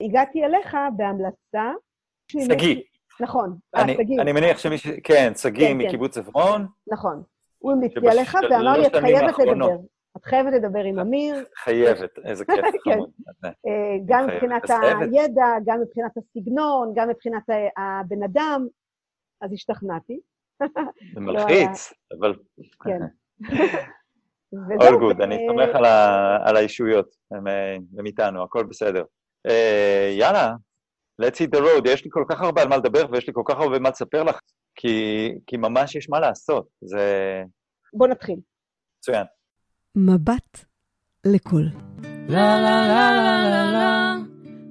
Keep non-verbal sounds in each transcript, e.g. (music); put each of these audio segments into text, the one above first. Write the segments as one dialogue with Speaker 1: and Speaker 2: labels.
Speaker 1: הגעתי אליך בהמלצה.
Speaker 2: שגיא.
Speaker 1: נכון,
Speaker 2: שגיא. אני מניח שמישהו, כן, שגיא כן, כן. מקיבוץ עברון.
Speaker 1: נכון. הוא המליץ לי עליך ואמר לי, את חייבת לדבר. את חייבת לדבר עם אמיר.
Speaker 2: חייבת, איזה (laughs) כיף.
Speaker 1: כן. אה, גם מבחינת הידע, גם מבחינת הסגנון, גם מבחינת הבן אדם, אז השתכנעתי.
Speaker 2: זה מלחיץ, אבל... כן. (laughs) All good, אני סומך על האישויות, הם איתנו, הכל בסדר. אה, יאללה, let's hit the road, יש לי כל כך הרבה על מה לדבר ויש לי כל כך הרבה מה לספר לך, כי ממש יש מה לעשות, זה...
Speaker 1: בוא נתחיל.
Speaker 2: מצוין.
Speaker 3: מבט לכל. לה לה לה לה לה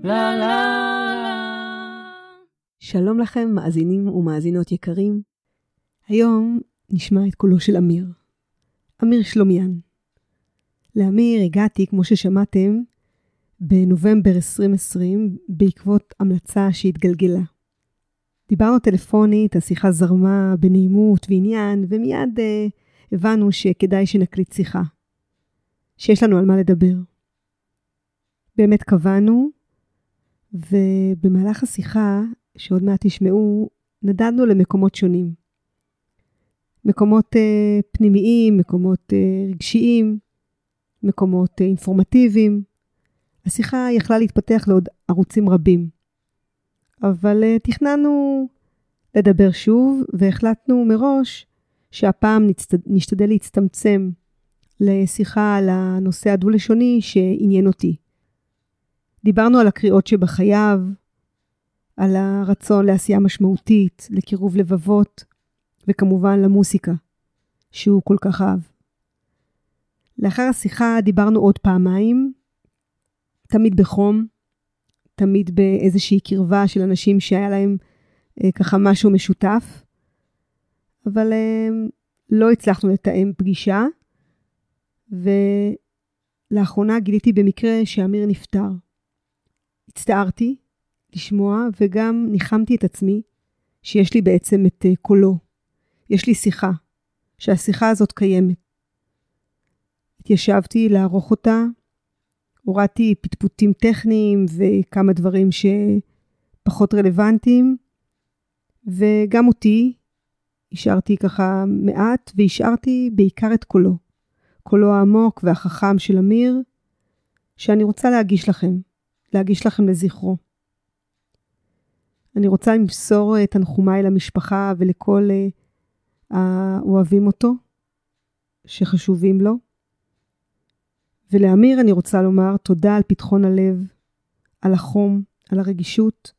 Speaker 3: לה לה שלום לכם, מאזינים ומאזינות יקרים. היום נשמע את קולו של אמיר. אמיר שלומיאן. לאמיר הגעתי, כמו ששמעתם, בנובמבר 2020, בעקבות המלצה שהתגלגלה. דיברנו טלפונית, השיחה זרמה בנעימות ועניין, ומיד אה, הבנו שכדאי שנקליט שיחה. שיש לנו על מה לדבר. באמת קבענו, ובמהלך השיחה, שעוד מעט תשמעו, נדדנו למקומות שונים. מקומות uh, פנימיים, מקומות uh, רגשיים, מקומות uh, אינפורמטיביים. השיחה יכלה להתפתח לעוד ערוצים רבים. אבל uh, תכננו לדבר שוב, והחלטנו מראש שהפעם נצט... נשתדל להצטמצם לשיחה על הנושא הדו-לשוני שעניין אותי. דיברנו על הקריאות שבחייו, על הרצון לעשייה משמעותית, לקירוב לבבות, וכמובן למוסיקה, שהוא כל כך אהב. לאחר השיחה דיברנו עוד פעמיים, תמיד בחום, תמיד באיזושהי קרבה של אנשים שהיה להם אה, ככה משהו משותף, אבל אה, לא הצלחנו לתאם פגישה, ולאחרונה גיליתי במקרה שאמיר נפטר. הצטערתי לשמוע וגם ניחמתי את עצמי שיש לי בעצם את אה, קולו. יש לי שיחה, שהשיחה הזאת קיימת. התיישבתי לערוך אותה, הורדתי פטפוטים טכניים וכמה דברים שפחות רלוונטיים, וגם אותי השארתי ככה מעט, והשארתי בעיקר את קולו. קולו העמוק והחכם של אמיר, שאני רוצה להגיש לכם, להגיש לכם לזכרו. אני רוצה למסור את תנחומיי למשפחה ולכל אה, האוהבים אותו, שחשובים לו. ולאמיר אני רוצה לומר תודה על פתחון הלב, על החום, על הרגישות,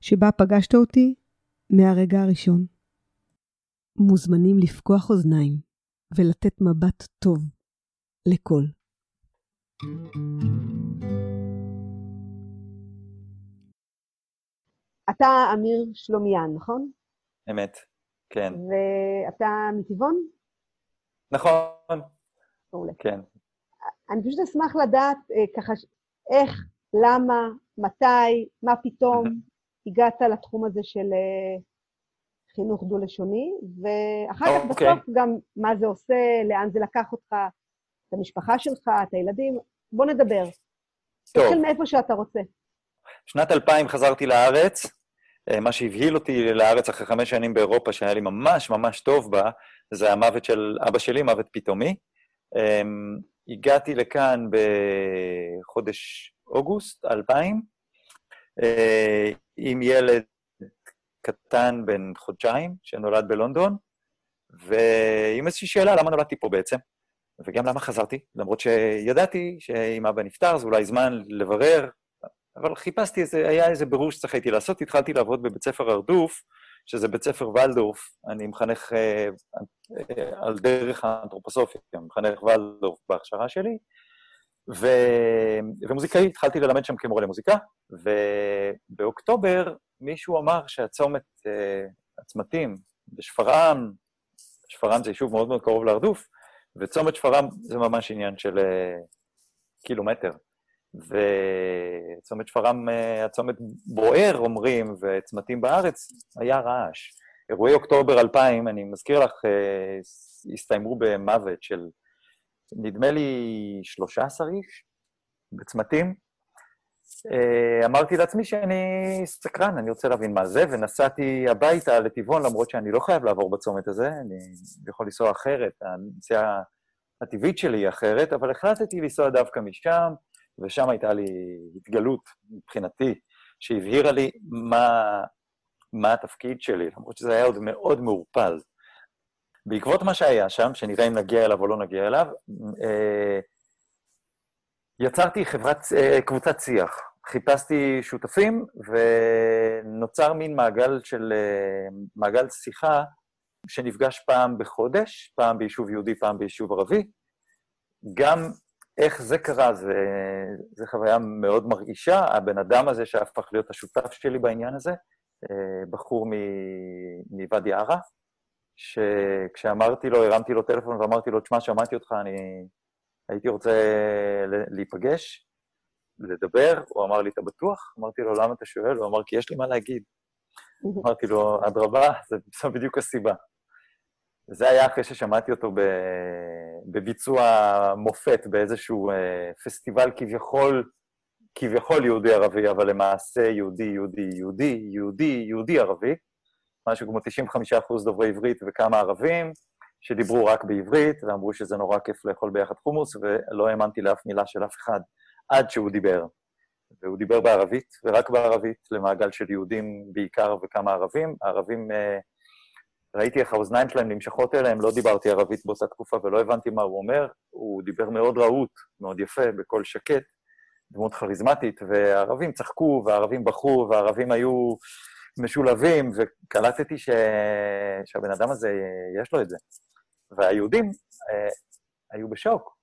Speaker 3: שבה פגשת אותי מהרגע הראשון. מוזמנים לפקוח אוזניים ולתת מבט טוב לכל.
Speaker 1: אתה אמיר שלומיאן, נכון?
Speaker 2: אמת. כן.
Speaker 1: ואתה מטבעון?
Speaker 2: נכון.
Speaker 1: מעולה.
Speaker 2: כן.
Speaker 1: אני פשוט אשמח לדעת אה, ככה, איך, למה, מתי, מה פתאום (laughs) הגעת לתחום הזה של אה, חינוך דו-לשוני, ואחר כך okay. אוקיי. בסוף גם מה זה עושה, לאן זה לקח אותך, את המשפחה שלך, את הילדים. בוא נדבר. טוב. תתחיל מאיפה שאתה רוצה.
Speaker 2: שנת 2000 חזרתי לארץ, אה, מה שהבהיל אותי לארץ אחרי חמש שנים באירופה, שהיה לי ממש ממש טוב בה, זה המוות של אבא שלי, מוות פתאומי. הגעתי לכאן בחודש אוגוסט 2000, אה, עם ילד קטן בן חודשיים, שנולד בלונדון, ועם איזושהי שאלה, למה נולדתי פה בעצם? וגם למה חזרתי, למרות שידעתי שאם אבא נפטר, זה אולי זמן לברר אבל חיפשתי איזה, היה איזה בירור שצריך הייתי לעשות, התחלתי לעבוד בבית ספר הרדוף, שזה בית ספר ולדורף, אני מחנך אה, אה, על דרך האנתרופוסופיה, מחנך ולדורף בהכשרה שלי, ו... ומוזיקאי, התחלתי ללמד שם כמורה למוזיקה, ובאוקטובר מישהו אמר שהצומת, אה, הצמתים בשפרעם, שפרעם זה יישוב מאוד מאוד קרוב להרדוף, וצומת שפרעם זה ממש עניין של אה, קילומטר. וצומת שפרעם, אה, הצומת בוער, אומרים, וצמתים בארץ, היה רעש. אירועי אוקטובר 2000, אני מזכיר לך, אה, הסתיימו במוות של, נדמה לי, 13 איש בצמתים, אה, אמרתי לעצמי שאני סקרן, אני רוצה להבין מה זה, ונסעתי הביתה לטבעון, למרות שאני לא חייב לעבור בצומת הזה, אני יכול לנסוע אחרת, הנסיעה הטבעית שלי היא אחרת, אבל החלטתי לנסוע דווקא משם, ושם הייתה לי התגלות מבחינתי, שהבהירה לי מה, מה התפקיד שלי, למרות שזה היה עוד מאוד מעורפל. בעקבות מה שהיה שם, שנראה אם נגיע אליו או לא נגיע אליו, אה, יצרתי חברת, אה, קבוצת שיח. חיפשתי שותפים, ונוצר מין מעגל של, אה, מעגל שיחה שנפגש פעם בחודש, פעם ביישוב יהודי, פעם ביישוב ערבי. גם איך זה קרה, זה, זה חוויה מאוד מרעישה. הבן אדם הזה שהפך להיות השותף שלי בעניין הזה, בחור מוואדי עארה, שכשאמרתי לו, הרמתי לו טלפון ואמרתי לו, תשמע, שמעתי אותך, אני הייתי רוצה להיפגש, לדבר, הוא אמר לי, אתה בטוח? אמרתי לו, למה אתה שואל? הוא אמר, כי יש לי מה להגיד. (laughs) אמרתי לו, אדרבה, זו בדיוק הסיבה. זה היה אחרי ששמעתי אותו בביצוע מופת באיזשהו אה, פסטיבל כביכול, כביכול יהודי-ערבי, אבל למעשה יהודי-יהודי, יהודי-יהודי, יהודי-ערבי. משהו כמו 95 אחוז דוברי עברית וכמה ערבים, שדיברו רק בעברית, ואמרו שזה נורא כיף לאכול ביחד חומוס, ולא האמנתי לאף מילה של אף אחד, עד שהוא דיבר. והוא דיבר בערבית, ורק בערבית, למעגל של יהודים בעיקר וכמה ערבים. הערבים, אה, ראיתי איך האוזניים שלהם נמשכות אליהם, לא דיברתי ערבית באותה תקופה ולא הבנתי מה הוא אומר. הוא דיבר מאוד רהוט, מאוד יפה, בקול שקט, דמות כריזמטית, והערבים צחקו, והערבים בכו, והערבים היו משולבים, וקלטתי ש... שהבן אדם הזה, יש לו את זה. והיהודים אה, היו בשוק.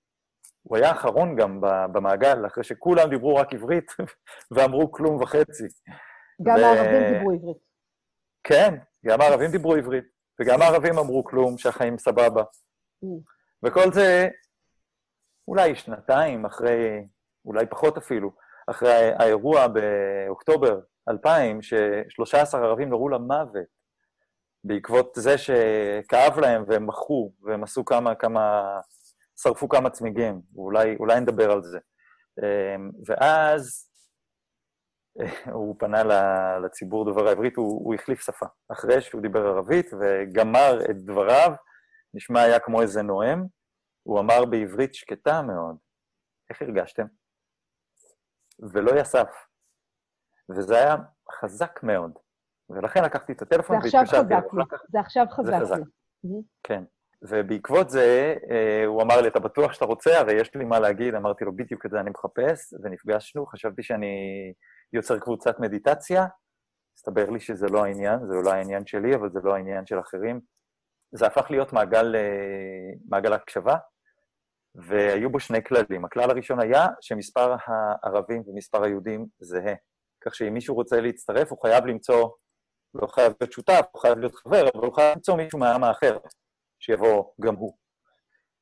Speaker 2: הוא היה האחרון גם במעגל, אחרי שכולם דיברו רק עברית (laughs) ואמרו כלום וחצי.
Speaker 1: גם ו... הערבים דיברו עברית.
Speaker 2: כן, גם הערבים דיברו עברית, וגם הערבים אמרו כלום, שהחיים סבבה. וכל זה אולי שנתיים אחרי, אולי פחות אפילו, אחרי האירוע באוקטובר 2000, ש-13 ערבים נורו למוות בעקבות זה שכאב להם והם מחו, והם עשו כמה, כמה, שרפו כמה צמיגים, ואולי נדבר על זה. אמ, ואז (laughs) הוא פנה לציבור דובר העברית, הוא, הוא החליף שפה. אחרי שהוא דיבר ערבית וגמר את דבריו, נשמע היה כמו איזה נואם, הוא אמר בעברית שקטה מאוד, איך הרגשתם? ולא יסף. וזה היה חזק מאוד. ולכן לקחתי את הטלפון
Speaker 1: והתקשרתי אליו. זה עכשיו חזק לי. זה חזק.
Speaker 2: כן. ובעקבות זה, אה, הוא אמר לי, אתה בטוח שאתה רוצה? הרי יש לי מה להגיד. אמרתי לו, בדיוק את זה אני מחפש, ונפגשנו. חשבתי שאני יוצר קבוצת מדיטציה. הסתבר לי שזה לא העניין, זה אולי העניין שלי, אבל זה לא העניין של אחרים. זה הפך להיות מעגל, אה, מעגל הקשבה, והיו בו שני כללים. הכלל הראשון היה שמספר הערבים ומספר היהודים זהה. כך שאם מישהו רוצה להצטרף, הוא חייב למצוא, לא חייב להיות שותף, הוא חייב להיות חבר, אבל הוא חייב למצוא מישהו מהעם האחר, שיבוא גם הוא.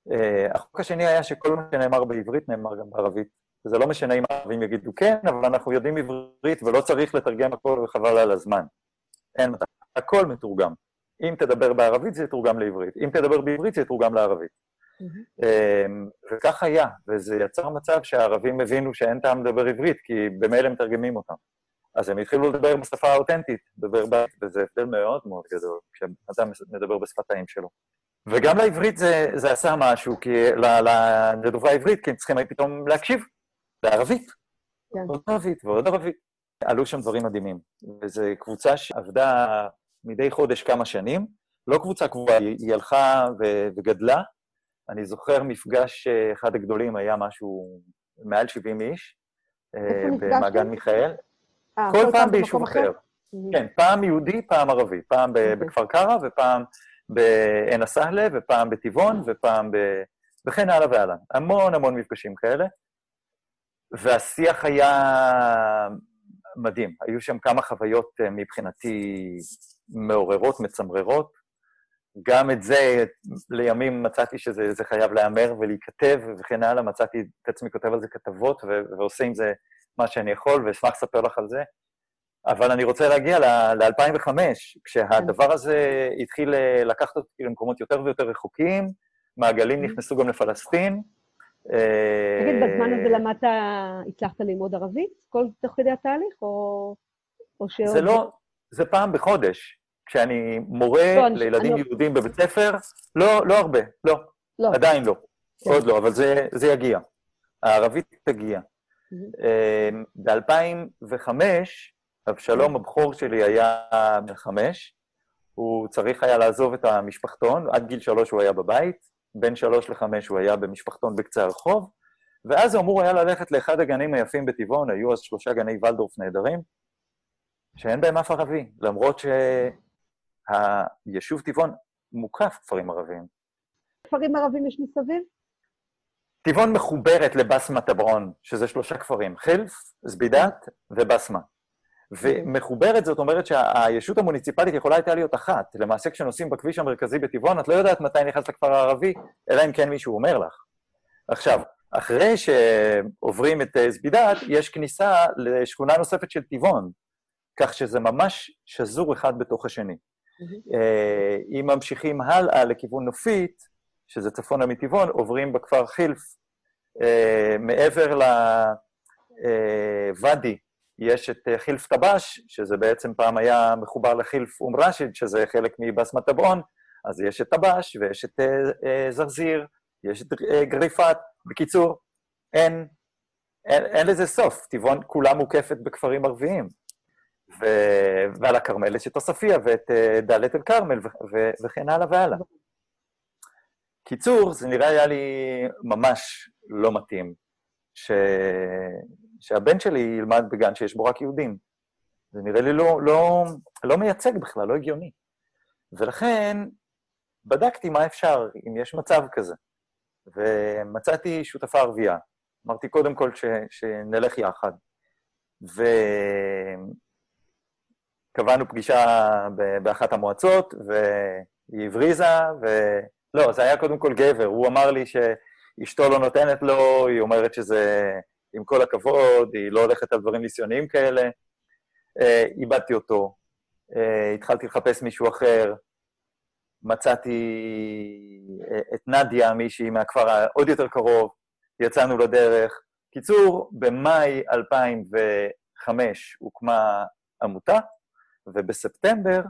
Speaker 2: Uh, החוק השני היה שכל מה שנאמר בעברית נאמר גם בערבית. וזה לא משנה אם הערבים יגידו כן, אבל אנחנו יודעים עברית ולא צריך לתרגם הכל וחבל על הזמן. אין, הכל מתורגם. אם תדבר בערבית זה יתורגם לעברית, אם תדבר בעברית זה יתורגם לערבית. Mm-hmm. וכך היה, וזה יצר מצב שהערבים הבינו שאין טעם לדבר עברית, כי במילא מתרגמים אותם. אז הם התחילו לדבר בשפה האותנטית, לדבר בית, וזה הבדל מאוד מאוד גדול, כשאדם מדבר בשפת האם שלו. וגם לעברית זה, זה עשה משהו, כי לדוברי העברית, כי הם צריכים פתאום להקשיב לערבית. כן. עוד ערבית ועוד ערבית. עלו שם דברים מדהימים. וזו קבוצה שעבדה מדי חודש כמה שנים, לא קבוצה קבועה, היא, הלכה וגדלה, אני זוכר מפגש, אה, אחד הגדולים היה משהו, מעל 70 איש, אה, במעגן מיכאל. אה, כל פעם ביישוב אחר. כן, פעם יהודי, פעם ערבי. פעם אוקיי. בכפר קרע, ופעם בעין הסהלה, ופעם בטבעון, ופעם ב... וכן הלאה והלאה. המון המון מפגשים כאלה. והשיח היה מדהים. היו שם כמה חוויות מבחינתי מעוררות, מצמררות. גם את זה, לימים מצאתי שזה חייב להיאמר ולהיכתב וכן הלאה, מצאתי את עצמי כותב על זה כתבות ו- ועושה עם זה מה שאני יכול, ואשמח לספר לך על זה. אבל אני רוצה להגיע ל-2005, כשהדבר הזה התחיל לקחת אותי למקומות יותר ויותר רחוקים, מעגלים נכנסו גם לפלסטין,
Speaker 1: תגיד, בזמן הזה למדת, הצלחת ללמוד ערבית? כל תוך כדי התהליך, או, או שעוד...
Speaker 2: זה לא, זה פעם בחודש. כשאני מורה לא, לילדים אני... יהודים בבית ספר, לא, לא הרבה, לא. לא. עדיין לא. כן. עוד לא, אבל זה, זה יגיע. הערבית תגיע. אמ, ב-2005, אבשלום כן. הבכור שלי היה בן חמש, הוא צריך היה לעזוב את המשפחתון, עד גיל שלוש הוא היה בבית, בין שלוש לחמש הוא היה במשפחתון בקצה הרחוב, ואז הוא אמור היה ללכת לאחד הגנים היפים בטבעון, היו אז שלושה גני ולדורף נהדרים, שאין בהם אף ערבי, למרות שהיישוב טבעון מוקף כפרים ערביים.
Speaker 1: כפרים ערבים יש מסביב?
Speaker 2: טבעון מחוברת לבסמה טברון, שזה שלושה כפרים, חילף, זבידת ובסמה. ומחוברת זאת אומרת שהישות המוניציפלית יכולה הייתה להיות אחת. למעשה, כשנוסעים בכביש המרכזי בטבעון, את לא יודעת מתי נכנס לכפר הערבי, אלא אם כן מישהו אומר לך. עכשיו, אחרי שעוברים את זבידת, יש כניסה לשכונה נוספת של טבעון, כך שזה ממש שזור אחד בתוך השני. אה, אם ממשיכים הלאה לכיוון נופית, שזה צפונה מטבעון, עוברים בכפר חילף, אה, מעבר לוואדי, אה, יש את אה, חילף טבש, שזה בעצם פעם היה מחובר לחילף אום ראשיד, שזה חלק מבסמת טבעון, אז יש את טבש ויש את אה, זרזיר, יש את אה, גריפת. בקיצור, אין, אין, אין לזה סוף. טבעון כולה מוקפת בכפרים ערביים. ו... ועל הכרמל יש את עוספיא ואת דאלית אל-כרמל וכן הלאה והלאה. קיצור, זה נראה היה לי ממש לא מתאים, ש... שהבן שלי ילמד בגן שיש בו רק יהודים. זה נראה לי לא, לא, לא מייצג בכלל, לא הגיוני. ולכן בדקתי מה אפשר, אם יש מצב כזה. ומצאתי שותפה ערבייה. אמרתי, קודם כל, ש, שנלך יחד. וקבענו פגישה באחת המועצות, והיא הבריזה, ו... לא, זה היה קודם כל גבר. הוא אמר לי שאשתו לא נותנת לו, היא אומרת שזה עם כל הכבוד, היא לא הולכת על דברים ניסיוניים כאלה. אה, איבדתי אותו, אה, התחלתי לחפש מישהו אחר, מצאתי אה, את נדיה, מישהי מהכפר העוד יותר קרוב, יצאנו לדרך. קיצור, במאי 2005 הוקמה עמותה, ובספטמבר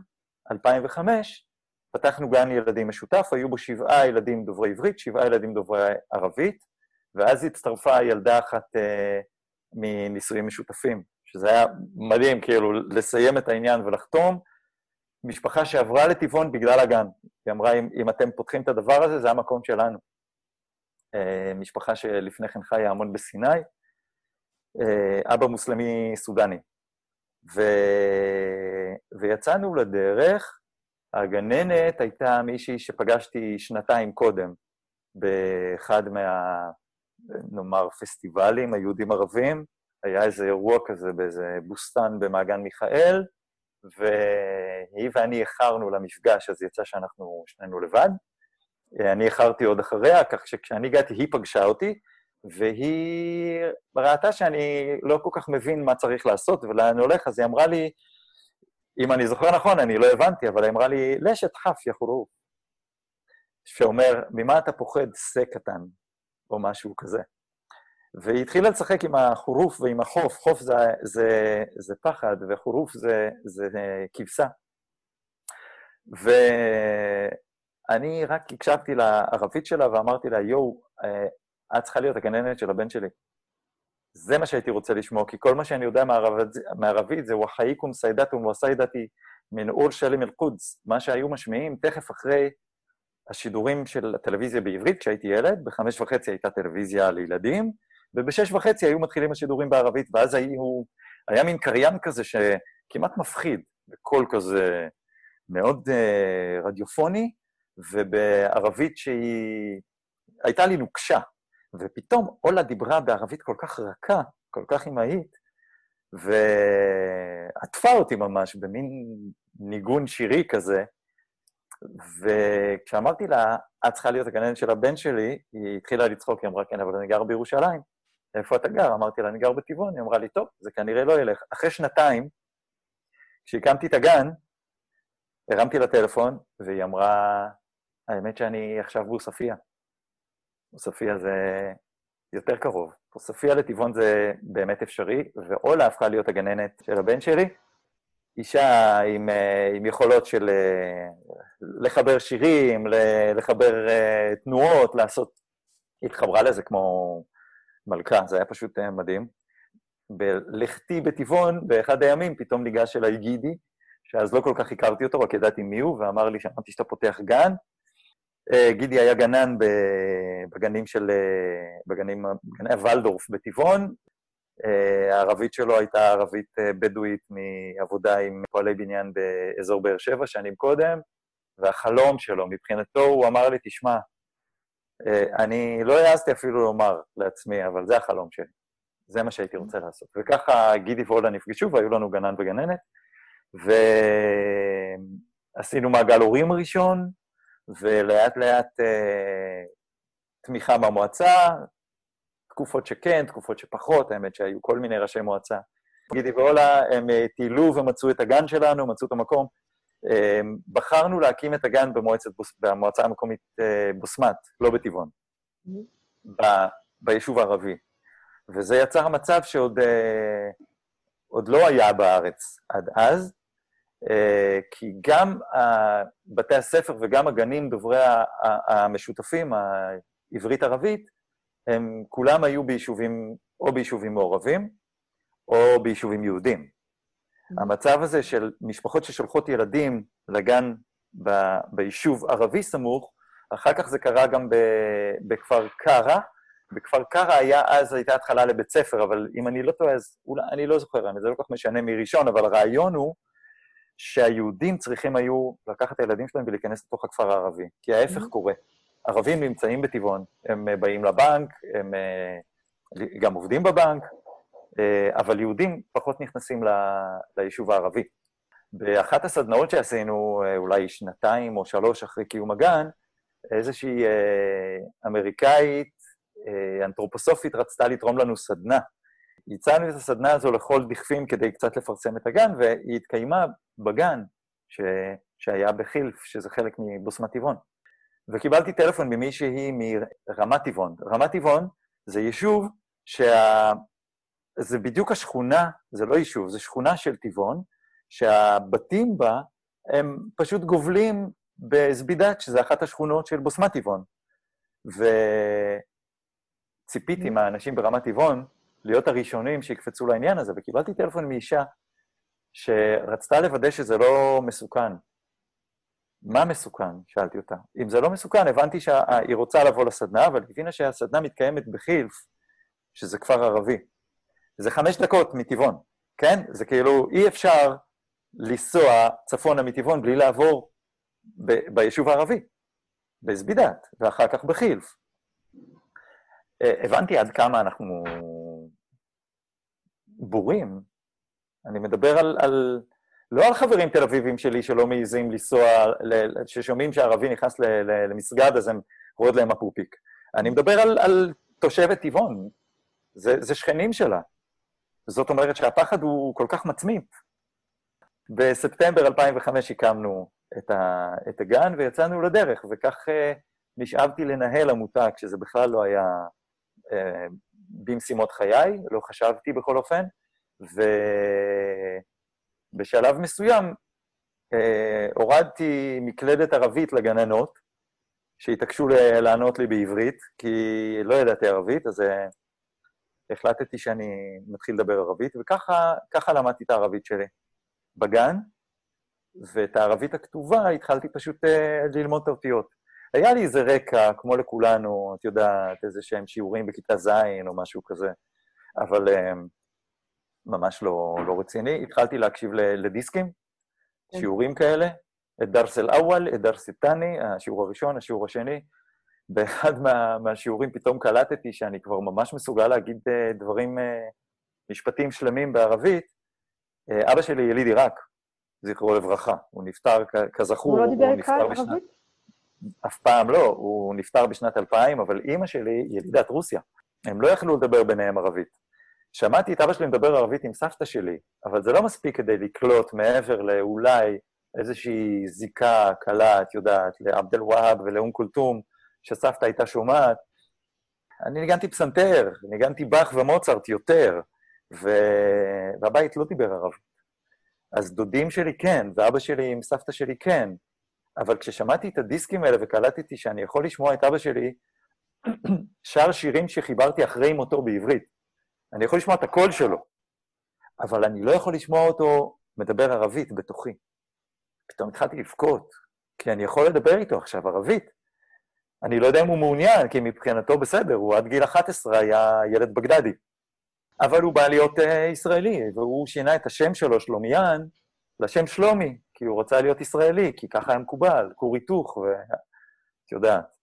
Speaker 2: 2005 פתחנו גן ילדים משותף, היו בו שבעה ילדים דוברי עברית, שבעה ילדים דוברי ערבית, ואז הצטרפה ילדה אחת אה, מנישואים משותפים, שזה היה מדהים, כאילו, לסיים את העניין ולחתום. משפחה שעברה לטבעון בגלל הגן. היא אמרה, אם, אם אתם פותחים את הדבר הזה, זה המקום שלנו. אה, משפחה שלפני כן חיה המון בסיני, אה, אבא מוסלמי סודני. ו... ויצאנו לדרך, הגננת הייתה מישהי שפגשתי שנתיים קודם, באחד מה... נאמר, פסטיבלים היהודים ערבים, היה איזה אירוע כזה באיזה בוסטן במעגן מיכאל, והיא ואני איחרנו למפגש, אז יצא שאנחנו שנינו לבד. אני איחרתי עוד אחריה, כך שכשאני הגעתי היא פגשה אותי, והיא ראתה שאני לא כל כך מבין מה צריך לעשות ולאן אני הולך, אז היא אמרה לי, אם אני זוכר נכון, אני לא הבנתי, אבל היא אמרה לי, לשת חף יחורו. שאומר, ממה אתה פוחד שא קטן? או משהו כזה. והיא התחילה לשחק עם החורוף ועם החוף. חוף זה, זה, זה פחד, וחורוף זה, זה כבשה. ואני רק הקשבתי לערבית שלה ואמרתי לה, יואו, אה, את צריכה להיות הגננת של הבן שלי. זה מה שהייתי רוצה לשמוע, כי כל מה שאני יודע מערבית, מערבית זה וחייקום סיידתום וסיידתי מן אור שלם אל-קודס. מה שהיו משמיעים תכף אחרי השידורים של הטלוויזיה בעברית כשהייתי ילד, בחמש וחצי הייתה טלוויזיה לילדים, ובשש וחצי היו מתחילים השידורים בערבית, ואז היו, היה מין קריין כזה שכמעט מפחיד, בקול כזה מאוד uh, רדיופוני, ובערבית שהיא... הייתה לי נוקשה, ופתאום אולה דיברה בערבית כל כך רכה, כל כך אמהית, ועטפה אותי ממש במין ניגון שירי כזה, וכשאמרתי לה, את צריכה להיות הגננת של הבן שלי, היא התחילה לצחוק, היא אמרה, כן, אבל אני גר בירושלים. איפה אתה גר? אמרתי לה, אני גר בטבעון. היא אמרה לי, טוב, זה כנראה לא ילך. אחרי שנתיים, כשהקמתי את הגן, הרמתי לה טלפון, והיא אמרה, האמת שאני עכשיו בעוספיא. עוספיא זה יותר קרוב. עוספיא לטבעון זה באמת אפשרי, ואולה הפכה להיות הגננת של הבן שלי. אישה עם, אה, עם יכולות של אה, לחבר שירים, לחבר אה, תנועות, לעשות... היא התחברה לזה כמו מלכה, זה היה פשוט מדהים. בלכתי בטבעון, באחד הימים, פתאום ניגש אליי גידי, שאז לא כל כך הכרתי אותו, רק ידעתי מי הוא, ואמר לי, שמעתי שאתה פותח גן. גידי היה גנן בגנים של... בגנים, גני הוולדורף בטבעון, הערבית שלו הייתה ערבית אה, בדואית מעבודה עם פועלי בניין באזור באר שבע שנים קודם, והחלום שלו, מבחינתו, הוא אמר לי, תשמע, אה, אני לא העזתי אפילו לומר לעצמי, אבל זה החלום שלי. זה מה שהייתי רוצה לעשות. וככה גידי ואולה נפגשו, והיו לנו גנן וגננת, ועשינו מעגל הורים ראשון, ולאט לאט אה, תמיכה במועצה, תקופות שכן, תקופות שפחות, האמת שהיו כל מיני ראשי מועצה. גידי ואולה, הם אה, טיילו ומצאו את הגן שלנו, מצאו את המקום. אה, בחרנו להקים את הגן במועצת, במועצה המקומית אה, בוסמת, לא בטבעון, ב, ביישוב הערבי. וזה יצר מצב שעוד עוד לא היה בארץ עד אז, כי גם בתי הספר וגם הגנים דוברי המשותפים, העברית-ערבית, הם כולם היו ביישובים, או ביישובים מעורבים, או ביישובים יהודים. Mm-hmm. המצב הזה של משפחות ששולחות ילדים לגן ב, ביישוב ערבי סמוך, אחר כך זה קרה גם ב, בכפר קרא. בכפר קרא היה אז, הייתה התחלה לבית ספר, אבל אם אני לא טועה, אז אולי, אני לא זוכר, זה לא כל כך משנה מראשון, אבל הרעיון הוא שהיהודים צריכים היו לקחת את הילדים שלהם ולהיכנס לתוך הכפר הערבי, כי ההפך mm-hmm. קורה. ערבים נמצאים בטבעון, הם אה, באים לבנק, הם אה, גם עובדים בבנק, אה, אבל יהודים פחות נכנסים ל, ליישוב הערבי. באחת הסדנאות שעשינו, אולי שנתיים או שלוש אחרי קיום הגן, איזושהי אמריקאית, אנתרופוסופית, רצתה לתרום לנו סדנה. הצענו את הסדנה הזו לכל דכפין כדי קצת לפרסם את הגן, והיא התקיימה בגן ש... שהיה בחילף, שזה חלק מבוסמת טבעון. וקיבלתי טלפון ממישהי מרמת טבעון. רמת טבעון זה יישוב שה... זה בדיוק השכונה, זה לא יישוב, זה שכונה של טבעון, שהבתים בה הם פשוט גובלים בזבידת, שזה אחת השכונות של בוסמת טבעון. וציפיתי מהאנשים ברמת טבעון להיות הראשונים שיקפצו לעניין הזה, וקיבלתי טלפון מאישה שרצתה לוודא שזה לא מסוכן, מה מסוכן? שאלתי אותה. אם זה לא מסוכן, הבנתי שהיא רוצה לבוא לסדנה, אבל הבינה שהסדנה מתקיימת בחילף, שזה כפר ערבי. זה חמש דקות מטבעון, כן? זה כאילו, אי אפשר לנסוע צפונה מטבעון בלי לעבור ב- ביישוב הערבי, בזבידת, ואחר כך בחילף. אה, הבנתי עד כמה אנחנו בורים. אני מדבר על, על לא על חברים תל אביבים שלי שלא מעיזים לנסוע, ששומעים שערבי נכנס למסגד, אז הם רואים להם הפופיק. אני מדבר על, על תושבת טבעון, זה, זה שכנים שלה. זאת אומרת שהפחד הוא כל כך מצמית. בספטמבר 2005 הקמנו את, ה, את הגן ויצאנו לדרך, וכך uh, נשאבתי לנהל עמותה, כשזה בכלל לא היה uh, במשימות חיי, לא חשבתי בכל אופן, ו... בשלב מסוים אה, הורדתי מקלדת ערבית לגננות, שהתעקשו לענות לי בעברית, כי לא ידעתי ערבית, אז אה, החלטתי שאני מתחיל לדבר ערבית, וככה למדתי את הערבית שלי בגן, ואת הערבית הכתובה התחלתי פשוט אה, ללמוד את האותיות. היה לי איזה רקע, כמו לכולנו, את יודעת, איזה שהם שיעורים בכיתה ז' או משהו כזה, אבל אה, ממש לא, לא רציני. התחלתי להקשיב לדיסקים, כן. שיעורים כאלה, את דרס אל-אוול, את דרס אל-תני, השיעור הראשון, השיעור השני. באחד מה, מהשיעורים פתאום קלטתי שאני כבר ממש מסוגל להגיד אה, דברים, אה, משפטים שלמים בערבית. אה, אבא שלי יליד עיראק, זכרו לברכה. הוא נפטר, כזכור,
Speaker 1: הוא לא דיבר איתך ערבית?
Speaker 2: אף פעם לא, הוא נפטר בשנת 2000, אבל אימא שלי ילידת רוסיה. הם לא יכלו לדבר ביניהם ערבית. שמעתי את אבא שלי מדבר ערבית עם סבתא שלי, אבל זה לא מספיק כדי לקלוט מעבר לאולי איזושהי זיקה קלה, את יודעת, לעבד אל-והאב ולאום כולתום, שסבתא הייתה שומעת. אני ניגנתי פסנתר, ניגנתי באך ומוצרט יותר, ו... והבית לא דיבר ערבית. אז דודים שלי כן, ואבא שלי עם סבתא שלי כן, אבל כששמעתי את הדיסקים האלה וקלטתי שאני יכול לשמוע את אבא שלי (clears throat) שר שירים שחיברתי אחרי מותו בעברית, אני יכול לשמוע את הקול שלו, אבל אני לא יכול לשמוע אותו מדבר ערבית בתוכי. פתאום התחלתי לבכות, כי אני יכול לדבר איתו עכשיו ערבית. אני לא יודע אם הוא מעוניין, כי מבחינתו בסדר, הוא עד גיל 11 היה ילד בגדדי. אבל הוא בא להיות uh, ישראלי, והוא שינה את השם שלו, שלומיאן, לשם שלומי, כי הוא רצה להיות ישראלי, כי ככה היה מקובל, כור היתוך, ואת יודעת.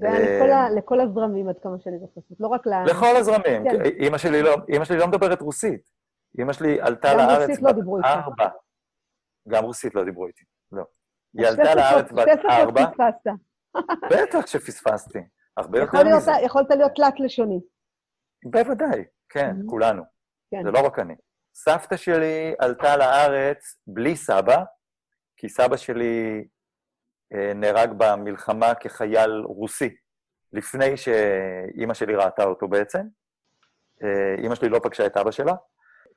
Speaker 1: היה לכל, הזרמים, עד כמה שאני זוכרת, לא רק ל...
Speaker 2: לכל הזרמים. כן. אימא שלי לא, שלי לא מדברת רוסית. אימא שלי עלתה לארץ...
Speaker 1: לא איתך. ארבע.
Speaker 2: גם רוסית לא דיברו איתי, לא. היא עלתה לארץ בת ארבע. (laughs) בטח שפספסתי. הרבה יותר מזה.
Speaker 1: יכולת להיות תלת-לשוני.
Speaker 2: בוודאי, כן, mm-hmm. כולנו. כן. זה לא רק אני. סבתא שלי עלתה לארץ בלי סבא, כי סבא שלי אה, נהרג במלחמה כחייל רוסי, לפני שאימא שלי ראתה אותו בעצם. אה, אימא שלי לא פגשה את אבא שלה,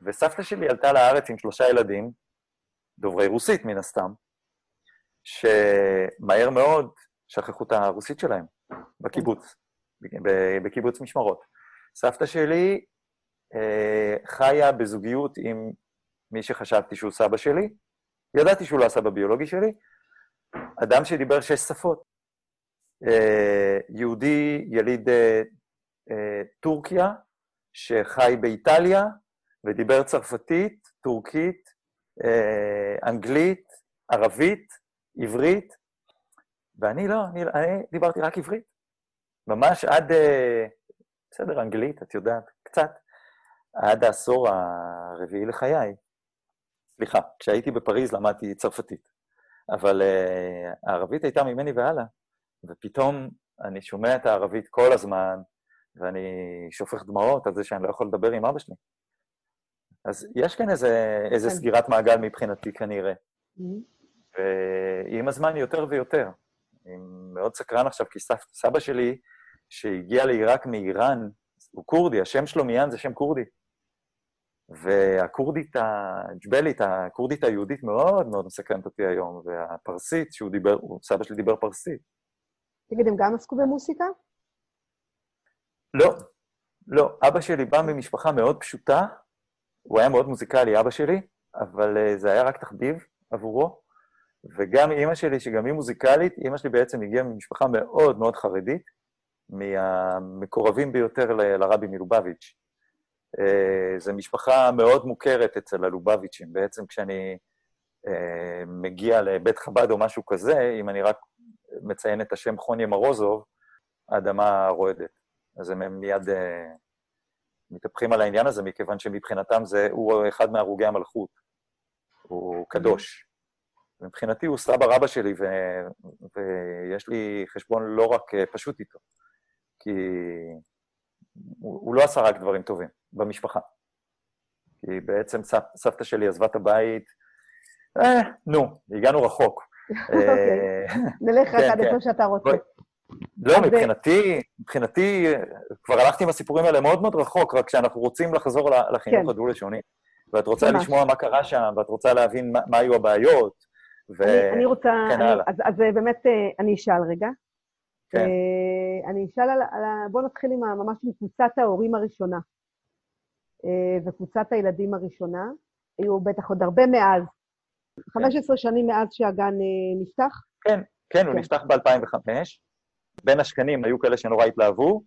Speaker 2: וסבתא שלי עלתה לארץ עם שלושה ילדים, דוברי רוסית מן הסתם, שמהר מאוד שכחו את הרוסית שלהם בקיבוץ, בקיבוץ משמרות. סבתא שלי אה, חיה בזוגיות עם מי שחשבתי שהוא סבא שלי, ידעתי שהוא לא הסבא ביולוגי שלי, אדם שדיבר שש שפות. אה, יהודי יליד אה, אה, טורקיה, שחי באיטליה, ודיבר צרפתית, טורקית, אנגלית, ערבית, עברית, ואני לא, אני, אני דיברתי רק עברית. ממש עד, בסדר, אנגלית, את יודעת, קצת, עד העשור הרביעי לחיי. סליחה, כשהייתי בפריז למדתי צרפתית, אבל uh, הערבית הייתה ממני והלאה, ופתאום אני שומע את הערבית כל הזמן, ואני שופך דמעות על זה שאני לא יכול לדבר עם אבא שלי. אז יש כאן איזה, איזה כן. סגירת מעגל מבחינתי כנראה. ועם הזמן יותר ויותר. אני מאוד סקרן עכשיו, כי סב, סבא שלי, שהגיע לעיראק מאיראן, הוא כורדי, השם שלו מיאן זה שם כורדי. והכורדית הג'בלית, הכורדית היהודית מאוד מאוד מסקרנת אותי היום, והפרסית, שהוא דיבר, סבא שלי דיבר פרסית.
Speaker 1: תגיד, הם גם עסקו במוסיקה?
Speaker 2: לא, לא. אבא שלי בא ממשפחה מאוד פשוטה, הוא היה מאוד מוזיקלי, אבא שלי, אבל אה, זה היה רק תחביב עבורו. וגם אימא שלי, שגם היא מוזיקלית, אימא שלי בעצם הגיעה ממשפחה מאוד מאוד חרדית, מהמקורבים ביותר לרבי מלובביץ'. אה, זו משפחה מאוד מוכרת אצל הלובביצ'ים. בעצם כשאני אה, מגיע לבית חב"ד או משהו כזה, אם אני רק מציין את השם חוניה מרוזוב, האדמה רועדת. אז הם מיד אה, מתהפכים על העניין הזה, מכיוון שמבחינתם זה, הוא אחד מהרוגי המלכות. הוא קדוש. מבחינתי הוא סבא רבא שלי, ו... ויש לי חשבון לא רק פשוט איתו, כי הוא, הוא לא עשה רק דברים טובים במשפחה. כי בעצם סב... סבתא שלי עזבה את הבית, אה, נו, הגענו רחוק. (laughs)
Speaker 1: אוקיי, אה, נלך רק כן, עד איפה כן. שאתה רוצה.
Speaker 2: לא, מבחינתי, מבחינתי, כבר הלכתי עם הסיפורים האלה מאוד מאוד רחוק, רק כשאנחנו רוצים לחזור לחינוך כן. הדו-לשוני, ואת רוצה לשמוע מה קרה שם, ואת רוצה להבין מה היו הבעיות,
Speaker 1: ו... אני רוצה, אז, אז באמת אה, אני אשאל רגע. כן. אה, אני אשאל על, על ה... בואו נתחיל עם ממש מקבוצת ההורים הראשונה. אה, וקבוצת הילדים הראשונה. היו בטח עוד הרבה מאז. 15 כן. שנים מאז שהגן נפתח?
Speaker 2: כן, כן, הוא כן. נפתח ב-2005. בין השכנים היו כאלה שנורא התלהבו,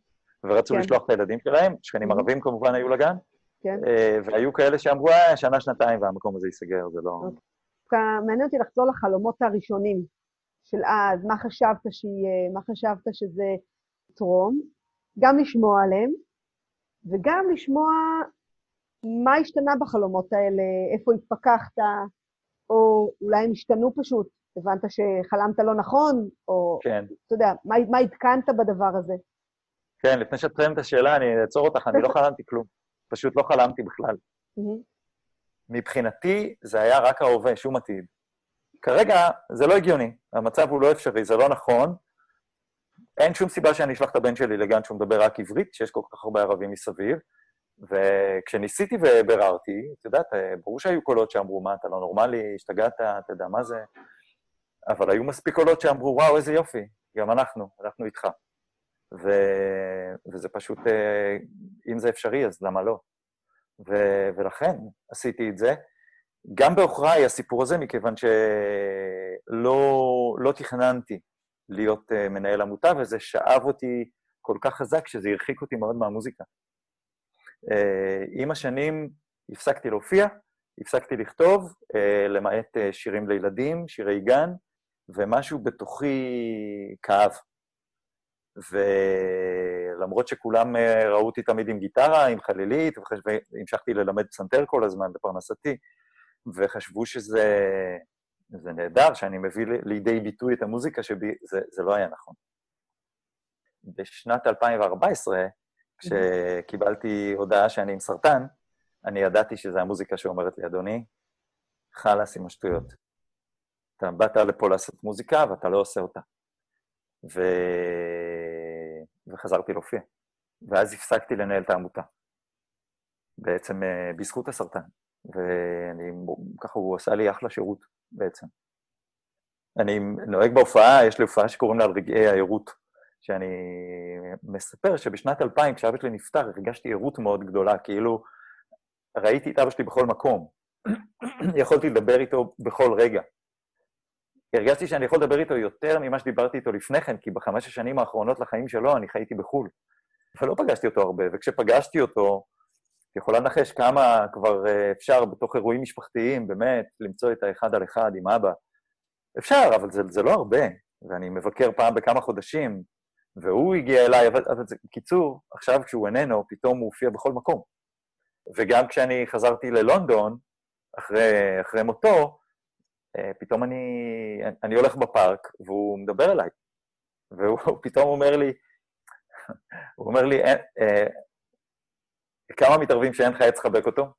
Speaker 2: ורצו כן. לשלוח את הילדים שלהם, שכנים mm-hmm. ערבים כמובן היו לגן, כן. והיו כאלה שאמרו, אה, שנה-שנתיים והמקום הזה ייסגר, זה לא... אוקיי.
Speaker 1: מעניין אותי לחזור לחלומות הראשונים של אז, מה חשבת שיהיה, מה חשבת שזה יתרום, גם לשמוע עליהם, וגם לשמוע מה השתנה בחלומות האלה, איפה התפכחת, או אולי הם השתנו פשוט, הבנת שחלמת לא נכון, או, כן. אתה יודע, מה, מה עדכנת בדבר הזה?
Speaker 2: כן, לפני שאת שואלת את השאלה, אני אעצור אותך, אני לא (laughs) חלמתי כלום. פשוט לא חלמתי בכלל. מבחינתי זה היה רק ההווה, שום עתיד. כרגע זה לא הגיוני, המצב הוא לא אפשרי, זה לא נכון, אין שום סיבה שאני אשלח את הבן שלי לגן שהוא מדבר רק עברית, שיש כל כך הרבה ערבים מסביב. וכשניסיתי וביררתי, את יודעת, ברור שהיו קולות שאמרו, מה, אתה לא נורמלי, השתגעת, אתה יודע מה זה? אבל היו מספיק קולות שאמרו, וואו, איזה יופי, גם אנחנו, אנחנו איתך. ו... וזה פשוט, אה, אם זה אפשרי, אז למה לא? ו... ולכן עשיתי את זה. גם בעוכריי הסיפור הזה, מכיוון שלא לא תכננתי להיות אה, מנהל עמותה, וזה שאב אותי כל כך חזק, שזה הרחיק אותי מאוד מהמוזיקה. אה, עם השנים הפסקתי להופיע, הפסקתי לכתוב, למעט שירים לילדים, שירי גן, ומשהו בתוכי כאב. ולמרות שכולם אה, ראו אותי תמיד עם גיטרה, עם חלילית, והמשכתי ללמד פסנתר כל הזמן בפרנסתי, וחשבו שזה זה נהדר, שאני מביא לידי ביטוי את המוזיקה שבי, זה, זה לא היה נכון. בשנת 2014, כשקיבלתי הודעה שאני עם סרטן, אני ידעתי שזו המוזיקה שאומרת לי, אדוני, חלאס עם השטויות. אתה באת לפה לעשות מוזיקה ואתה לא עושה אותה. ו... וחזרתי להופיע. ואז הפסקתי לנהל את העמותה. בעצם אה, בזכות הסרטן. וככה הוא עשה לי אחלה שירות בעצם. אני נוהג בהופעה, יש לי הופעה שקוראים לה על רגעי הערות, שאני מספר שבשנת 2000, כשאבא שלי נפטר, הרגשתי ערות מאוד גדולה, כאילו ראיתי את אבא שלי בכל מקום. (clears throat) יכולתי לדבר איתו בכל רגע. הרגשתי שאני יכול לדבר איתו יותר ממה שדיברתי איתו לפני כן, כי בחמש השנים האחרונות לחיים שלו אני חייתי בחו"ל. ולא פגשתי אותו הרבה, וכשפגשתי אותו, יכולה לנחש כמה כבר אה, אפשר בתוך אירועים משפחתיים, באמת, למצוא את האחד על אחד עם אבא. אפשר, אבל זה, זה לא הרבה, ואני מבקר פעם בכמה חודשים, והוא הגיע אליי, אבל, אבל זה, בקיצור, עכשיו כשהוא איננו, פתאום הוא הופיע בכל מקום. וגם כשאני חזרתי ללונדון, אחרי, אחרי מותו, אה, פתאום אני, אני הולך בפארק, והוא מדבר אליי. והוא (laughs) פתאום אומר לי, (laughs) הוא אומר לי, אה, כמה מתערבים שאין לך עץ לחבק אותו?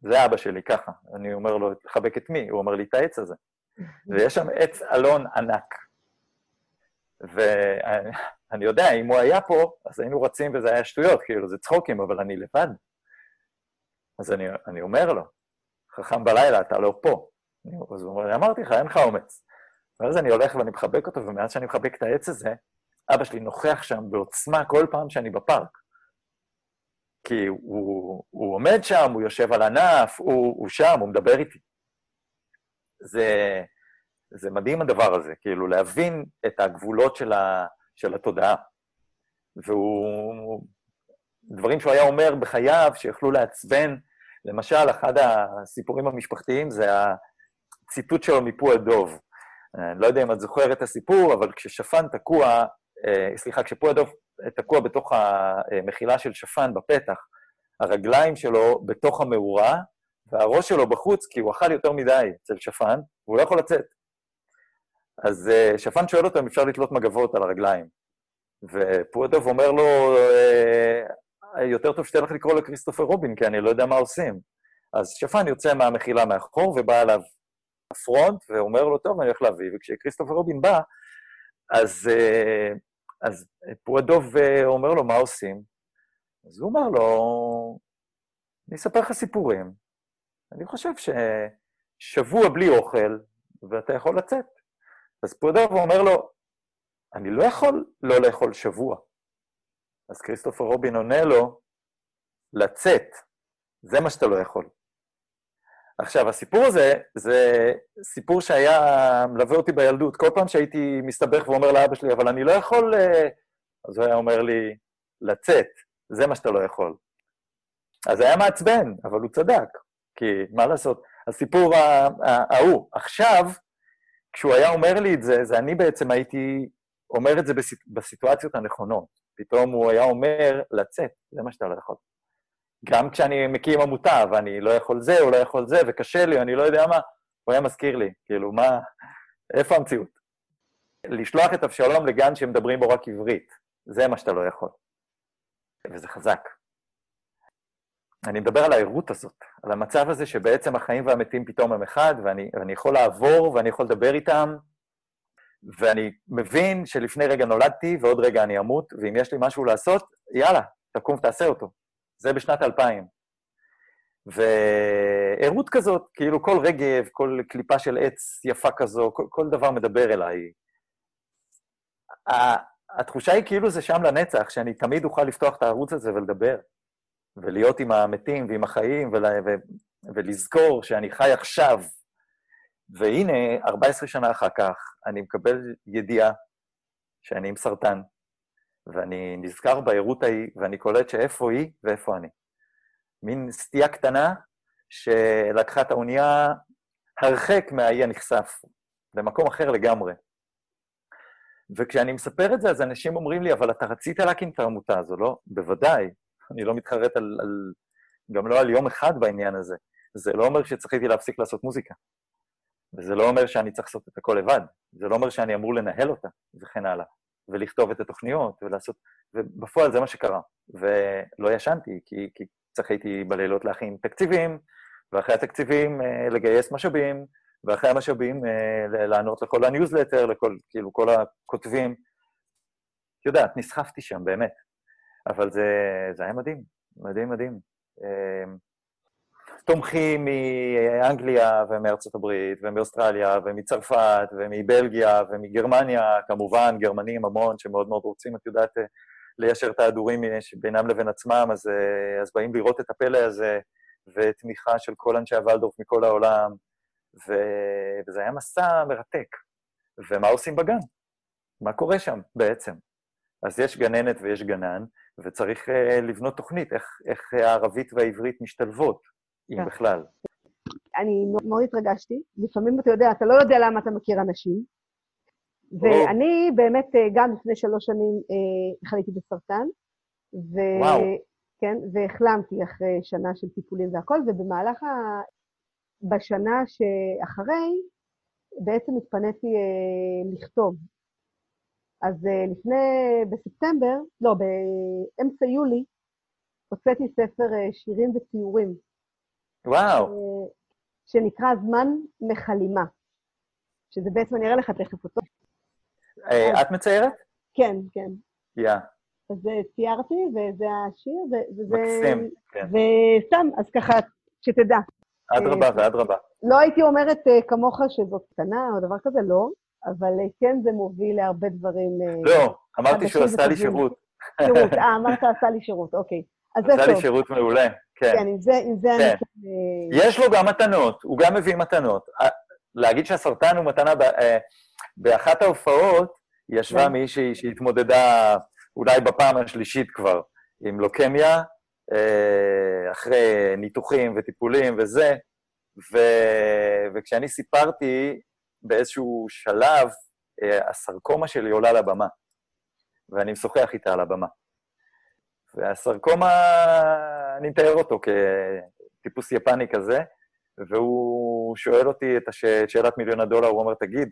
Speaker 2: זה אבא שלי, ככה. אני אומר לו, לחבק את מי? הוא אומר לי, את העץ הזה. (laughs) ויש שם עץ אלון ענק. ואני יודע, אם הוא היה פה, אז היינו רצים וזה היה שטויות, כאילו, זה צחוקים, אבל אני לבד. אז אני, אני אומר לו, חכם בלילה, אתה לא פה. אז הוא אומר, אמרתי לך, אין לך אומץ. ואז אני הולך ואני מחבק אותו, ומאז שאני מחבק את העץ הזה, אבא שלי נוכח שם בעוצמה כל פעם שאני בפארק. כי הוא, הוא עומד שם, הוא יושב על ענף, הוא, הוא שם, הוא מדבר איתי. זה, זה מדהים הדבר הזה, כאילו, להבין את הגבולות של, ה, של התודעה. והוא... דברים שהוא היה אומר בחייו שיכלו לעצבן, למשל, אחד הסיפורים המשפחתיים זה ציטוט שלו מפו הדוב. אני לא יודע אם את זוכרת את הסיפור, אבל כששפן תקוע, אה, סליחה, כשפו הדוב תקוע בתוך המחילה של שפן בפתח, הרגליים שלו בתוך המאורה, והראש שלו בחוץ, כי הוא אכל יותר מדי אצל שפן, והוא לא יכול לצאת. אז אה, שפן שואל אותו אם אפשר לתלות מגבות על הרגליים. ופועדוב אומר לו, אה, יותר טוב שתלך לקרוא לכריסטופר רובין, כי אני לא יודע מה עושים. אז שפן יוצא מהמחילה מאחור ובא אליו הפרונט, ואומר לו, טוב, אני הולך להביא, וכשכריסטופר רובין בא, אז, אה, אז פועדוב אה, אומר לו, מה עושים? אז הוא אומר לו, אני אספר לך סיפורים. אני חושב ששבוע בלי אוכל, ואתה יכול לצאת. אז פועדוב אומר לו, אני לא יכול לא לאכול שבוע. אז כריסטופר רובין עונה לו, לצאת, זה מה שאתה לא יכול. עכשיו, הסיפור הזה, זה סיפור שהיה מלווה אותי בילדות. כל פעם שהייתי מסתבך ואומר לאבא שלי, אבל אני לא יכול... אה, אז הוא היה אומר לי, לצאת, זה מה שאתה לא יכול. אז היה מעצבן, אבל הוא צדק, כי מה לעשות? הסיפור ההוא. עכשיו, כשהוא היה אומר לי את זה, זה אני בעצם הייתי אומר את זה בסיטואציות הנכונות. פתאום הוא היה אומר, לצאת, זה מה שאתה לא יכול. גם כשאני מקים עמותה ואני לא יכול זה, או לא יכול זה, וקשה לי, אני לא יודע מה, הוא היה מזכיר לי, כאילו, מה, איפה המציאות? לשלוח את אבשלום לגן שמדברים בו רק עברית, זה מה שאתה לא יכול. וזה חזק. אני מדבר על הערות הזאת, על המצב הזה שבעצם החיים והמתים פתאום הם אחד, ואני, ואני יכול לעבור ואני יכול לדבר איתם, ואני מבין שלפני רגע נולדתי ועוד רגע אני אמות, ואם יש לי משהו לעשות, יאללה, תקום ותעשה אותו. זה בשנת 2000. וערות כזאת, כאילו כל רגב, כל קליפה של עץ יפה כזו, כל, כל דבר מדבר אליי. התחושה היא כאילו זה שם לנצח, שאני תמיד אוכל לפתוח את הערוץ הזה ולדבר, ולהיות עם המתים ועם החיים, ול, ו, ולזכור שאני חי עכשיו. והנה, 14 שנה אחר כך, אני מקבל ידיעה שאני עם סרטן, ואני נזכר בערות ההיא, ואני קולט שאיפה היא ואיפה אני. מין סטייה קטנה שלקחה את האונייה הרחק מהאי הנכסף, למקום אחר לגמרי. וכשאני מספר את זה, אז אנשים אומרים לי, אבל אתה רצית להקים את העמותה הזו, לא? בוודאי. אני לא מתחרט על, על... גם לא על יום אחד בעניין הזה. זה לא אומר שצריך הייתי להפסיק לעשות מוזיקה. וזה לא אומר שאני צריך לעשות את הכל לבד. זה לא אומר שאני אמור לנהל אותה, וכן הלאה. ולכתוב את התוכניות, ולעשות... ובפועל זה מה שקרה. ולא ישנתי, כי, כי צריך הייתי בלילות להכין תקציבים, ואחרי התקציבים אה, לגייס משאבים, ואחרי המשאבים אה, לענות לכל הניוזלטר, לכל, כאילו, כל הכותבים. את יודעת, נסחפתי שם, באמת. אבל זה, זה היה מדהים, מדהים מדהים. אמ, תומכים מאנגליה ומארצות הברית ומאוסטרליה ומצרפת ומבלגיה ומגרמניה, כמובן, גרמנים המון שמאוד מאוד רוצים, את יודעת, אה, ליישר את ההדורים בינם לבין עצמם, אז, אז באים לראות את הפלא הזה, ותמיכה של כל אנשי הוולדורף מכל העולם. ו... וזה היה מסע מרתק. ומה עושים בגן? מה קורה שם בעצם? אז יש גננת ויש גנן, וצריך uh, לבנות תוכנית, איך, איך הערבית והעברית משתלבות, אם כן. בכלל.
Speaker 1: אני מאוד התרגשתי. לפעמים אתה יודע, אתה לא יודע למה אתה מכיר אנשים. ואני באמת, אה, גם לפני שלוש שנים אה, חליתי בסרטן. ו... וואו. כן, והחלמתי אחרי שנה של טיפולים והכל, ובמהלך בשנה שאחרי, בעצם התפניתי אה, לכתוב. אז אה, לפני, בספטמבר, לא, באמצע יולי, הוצאתי ספר אה, שירים וציורים.
Speaker 2: וואו. אה,
Speaker 1: שנקרא זמן מחלימה, שזה בעצם, אני אראה לך תכף אותו.
Speaker 2: אה, את מציירת?
Speaker 1: כן, כן.
Speaker 2: יא.
Speaker 1: אז ציירתי, וזה השיר, וזה...
Speaker 2: מקסים, כן.
Speaker 1: וסתם, אז ככה, שתדע.
Speaker 2: אדרבה אה, ואדרבה.
Speaker 1: לא הייתי אומרת כמוך שזאת קטנה או דבר כזה, לא, אבל כן זה מוביל להרבה דברים...
Speaker 2: לא, אמרתי שהוא עשה לי שירות.
Speaker 1: שירות, אה, אמרת עשה לי שירות, אוקיי. אז זה טוב.
Speaker 2: עשה לי שירות מעולה, כן.
Speaker 1: כן, עם זה, עם זה אני... כן.
Speaker 2: יש לו גם מתנות, הוא גם מביא מתנות. להגיד שהסרטן הוא מתנה, באחת ההופעות ישבה כן. מישהי שהתמודדה אולי בפעם השלישית כבר עם לוקמיה, אה, אחרי ניתוחים וטיפולים וזה, ו... וכשאני סיפרתי, באיזשהו שלב, אה, הסרקומה שלי עולה לבמה, ואני משוחח איתה על הבמה. והסרקומה, אני מתאר אותו כטיפוס יפני כזה, והוא שואל אותי את הש... שאלת מיליון הדולר, הוא אומר, תגיד,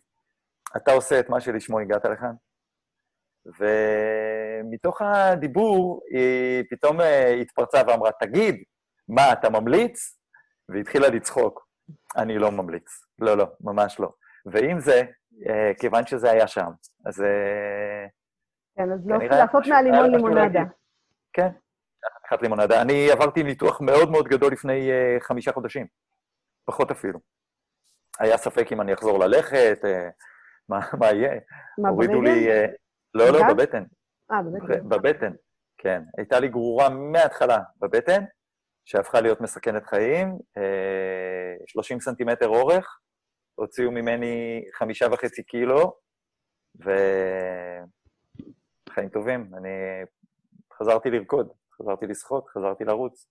Speaker 2: אתה עושה את מה שלשמו הגעת לכאן? ומתוך הדיבור היא פתאום אה, התפרצה ואמרה, תגיד, מה, אתה ממליץ? והתחילה לצחוק. אני לא ממליץ. לא, לא, ממש לא. ועם זה, אה, כיוון שזה היה שם, אז... אה,
Speaker 1: כן, אז לא לעשות מהלימון לימונדה.
Speaker 2: כן, לקחת לימונדה. אני עברתי ניתוח מאוד מאוד גדול לפני חמישה חודשים, פחות אפילו. היה ספק אם אני אחזור ללכת, מה, מה יהיה.
Speaker 1: מה, הורידו לי...
Speaker 2: לא, לא, בבטן.
Speaker 1: אה, בבטן.
Speaker 2: בבטן, כן. הייתה לי גרורה מההתחלה בבטן, שהפכה להיות מסכנת חיים, 30 אה, סנטימטר אורך, הוציאו ממני חמישה וחצי קילו, וחיים טובים. אני חזרתי לרקוד, חזרתי לשחות, חזרתי לרוץ.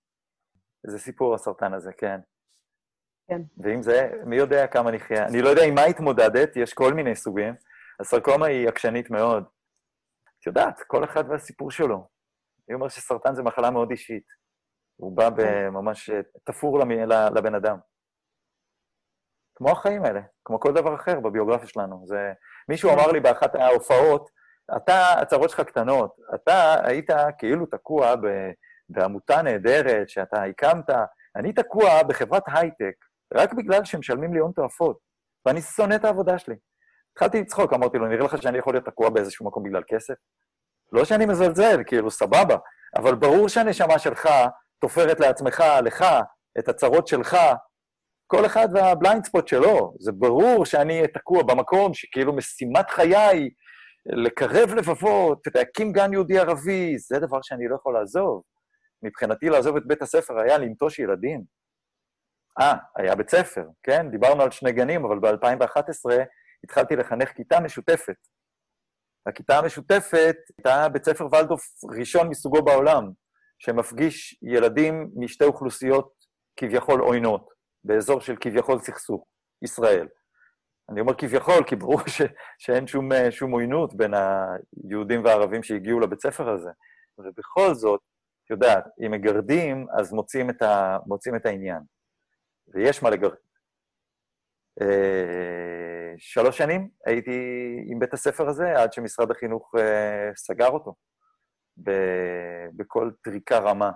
Speaker 2: איזה סיפור הסרטן הזה, כן.
Speaker 1: כן.
Speaker 2: ואם זה, מי יודע כמה נחיה. אני לא יודע עם מה התמודדת, יש כל מיני סוגים. הסרקומה היא עקשנית מאוד. את יודעת, כל אחד והסיפור שלו. אני אומר שסרטן זה מחלה מאוד אישית. הוא בא כן. ממש אה, תפור לבן אדם. כמו החיים האלה, כמו כל דבר אחר בביוגרפיה שלנו. זה... מישהו כן. אמר לי באחת ההופעות, אתה, הצהרות שלך קטנות, אתה היית כאילו תקוע ב... בעמותה נהדרת שאתה הקמת, אני תקוע בחברת הייטק רק בגלל שמשלמים לי הון תועפות, ואני שונא את העבודה שלי. התחלתי לצחוק, אמרתי לו, נראה לך שאני יכול להיות תקוע באיזשהו מקום בגלל כסף? לא שאני מזלזל, כאילו, סבבה, אבל ברור שהנשמה שלך תופרת לעצמך, לך, את הצרות שלך, כל אחד והבליינד ספוט שלו. זה ברור שאני אהיה תקוע במקום שכאילו משימת חיי, לקרב לבבות, להקים גן יהודי ערבי, זה דבר שאני לא יכול לעזוב. מבחינתי לעזוב את בית הספר היה לנטוש ילדים. אה, היה בית ספר, כן? דיברנו על שני גנים, אבל ב-2011 התחלתי לחנך כיתה משותפת. הכיתה המשותפת הייתה בית ספר ולדוף ראשון מסוגו בעולם, שמפגיש ילדים משתי אוכלוסיות כביכול עוינות, באזור של כביכול סכסוך, ישראל. אני אומר כביכול, כי ברור ש, שאין שום, שום עוינות בין היהודים והערבים שהגיעו לבית ספר הזה. ובכל זאת, את יודעת, אם מגרדים, אז מוצאים את, ה, מוצאים את העניין. ויש מה לגרד. אה, שלוש שנים הייתי עם בית הספר הזה, עד שמשרד החינוך אה, סגר אותו. בכל טריקה רמה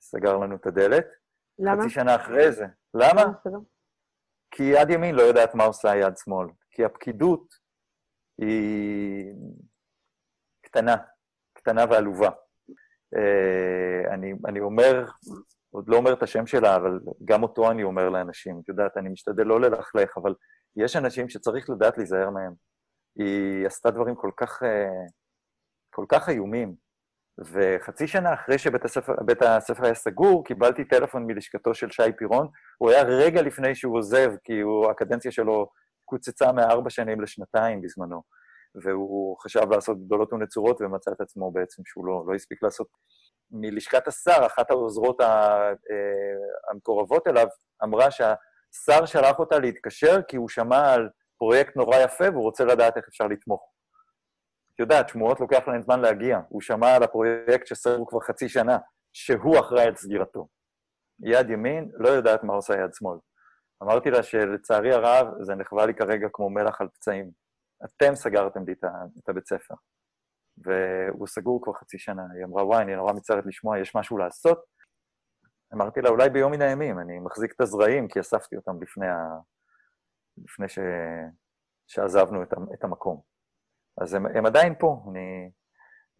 Speaker 2: סגר לנו את הדלת.
Speaker 1: למה?
Speaker 2: חצי שנה אחרי זה. למה? כי יד ימין לא יודעת מה עושה יד שמאל. כי הפקידות היא קטנה, קטנה ועלובה. אה, אני, אני אומר, עוד לא אומר את השם שלה, אבל גם אותו אני אומר לאנשים. את יודעת, אני משתדל לא ללכלך, אבל יש אנשים שצריך לדעת להיזהר מהם. היא עשתה דברים כל כך, אה, כל כך איומים. וחצי שנה אחרי שבית הספר, הספר היה סגור, קיבלתי טלפון מלשכתו של שי פירון. הוא היה רגע לפני שהוא עוזב, כי הוא, הקדנציה שלו קוצצה מארבע שנים לשנתיים בזמנו. והוא חשב לעשות גדולות ונצורות ומצא את עצמו בעצם שהוא לא, לא הספיק לעשות. מלשכת השר, אחת העוזרות אה, המקורבות אליו, אמרה שהשר שלח אותה להתקשר כי הוא שמע על פרויקט נורא יפה והוא רוצה לדעת איך אפשר לתמוך. את יודעת, שמועות לוקח להן זמן להגיע. הוא שמע על הפרויקט שסגרו כבר חצי שנה, שהוא אחראי על סגירתו. יד ימין לא יודעת מה עושה יד שמאל. אמרתי לה שלצערי הרב זה נחווה לי כרגע כמו מלח על פצעים. אתם סגרתם לי את הבית ספר. והוא סגור כבר חצי שנה. היא אמרה, וואי, אני נורא מצטערת לשמוע, יש משהו לעשות? אמרתי לה, אולי ביום מן הימים, אני מחזיק את הזרעים, כי אספתי אותם לפני, ה... לפני ש... שעזבנו את, המקום. אז הם, הם עדיין פה, אני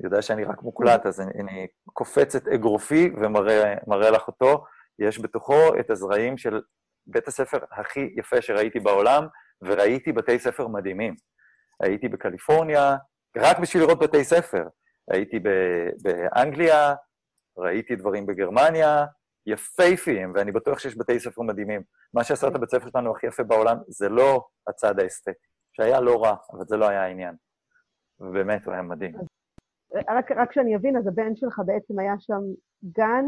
Speaker 2: יודע שאני רק מוקלט, אז אני, אני קופץ את אגרופי ומראה לך אותו. יש בתוכו את הזרעים של בית הספר הכי יפה שראיתי בעולם, וראיתי בתי ספר מדהימים. הייתי בקליפורניה, רק בשביל לראות בתי ספר. הייתי באנגליה, ראיתי דברים בגרמניה, יפייפיים, ואני בטוח שיש בתי ספר מדהימים. מה שעשה את הבית ספר שלנו הכי יפה בעולם זה לא הצד האסתטי, שהיה לא רע, אבל זה לא היה העניין. ובאמת, הוא היה מדהים.
Speaker 1: רק, רק שאני אבין, אז הבן שלך בעצם היה שם גן,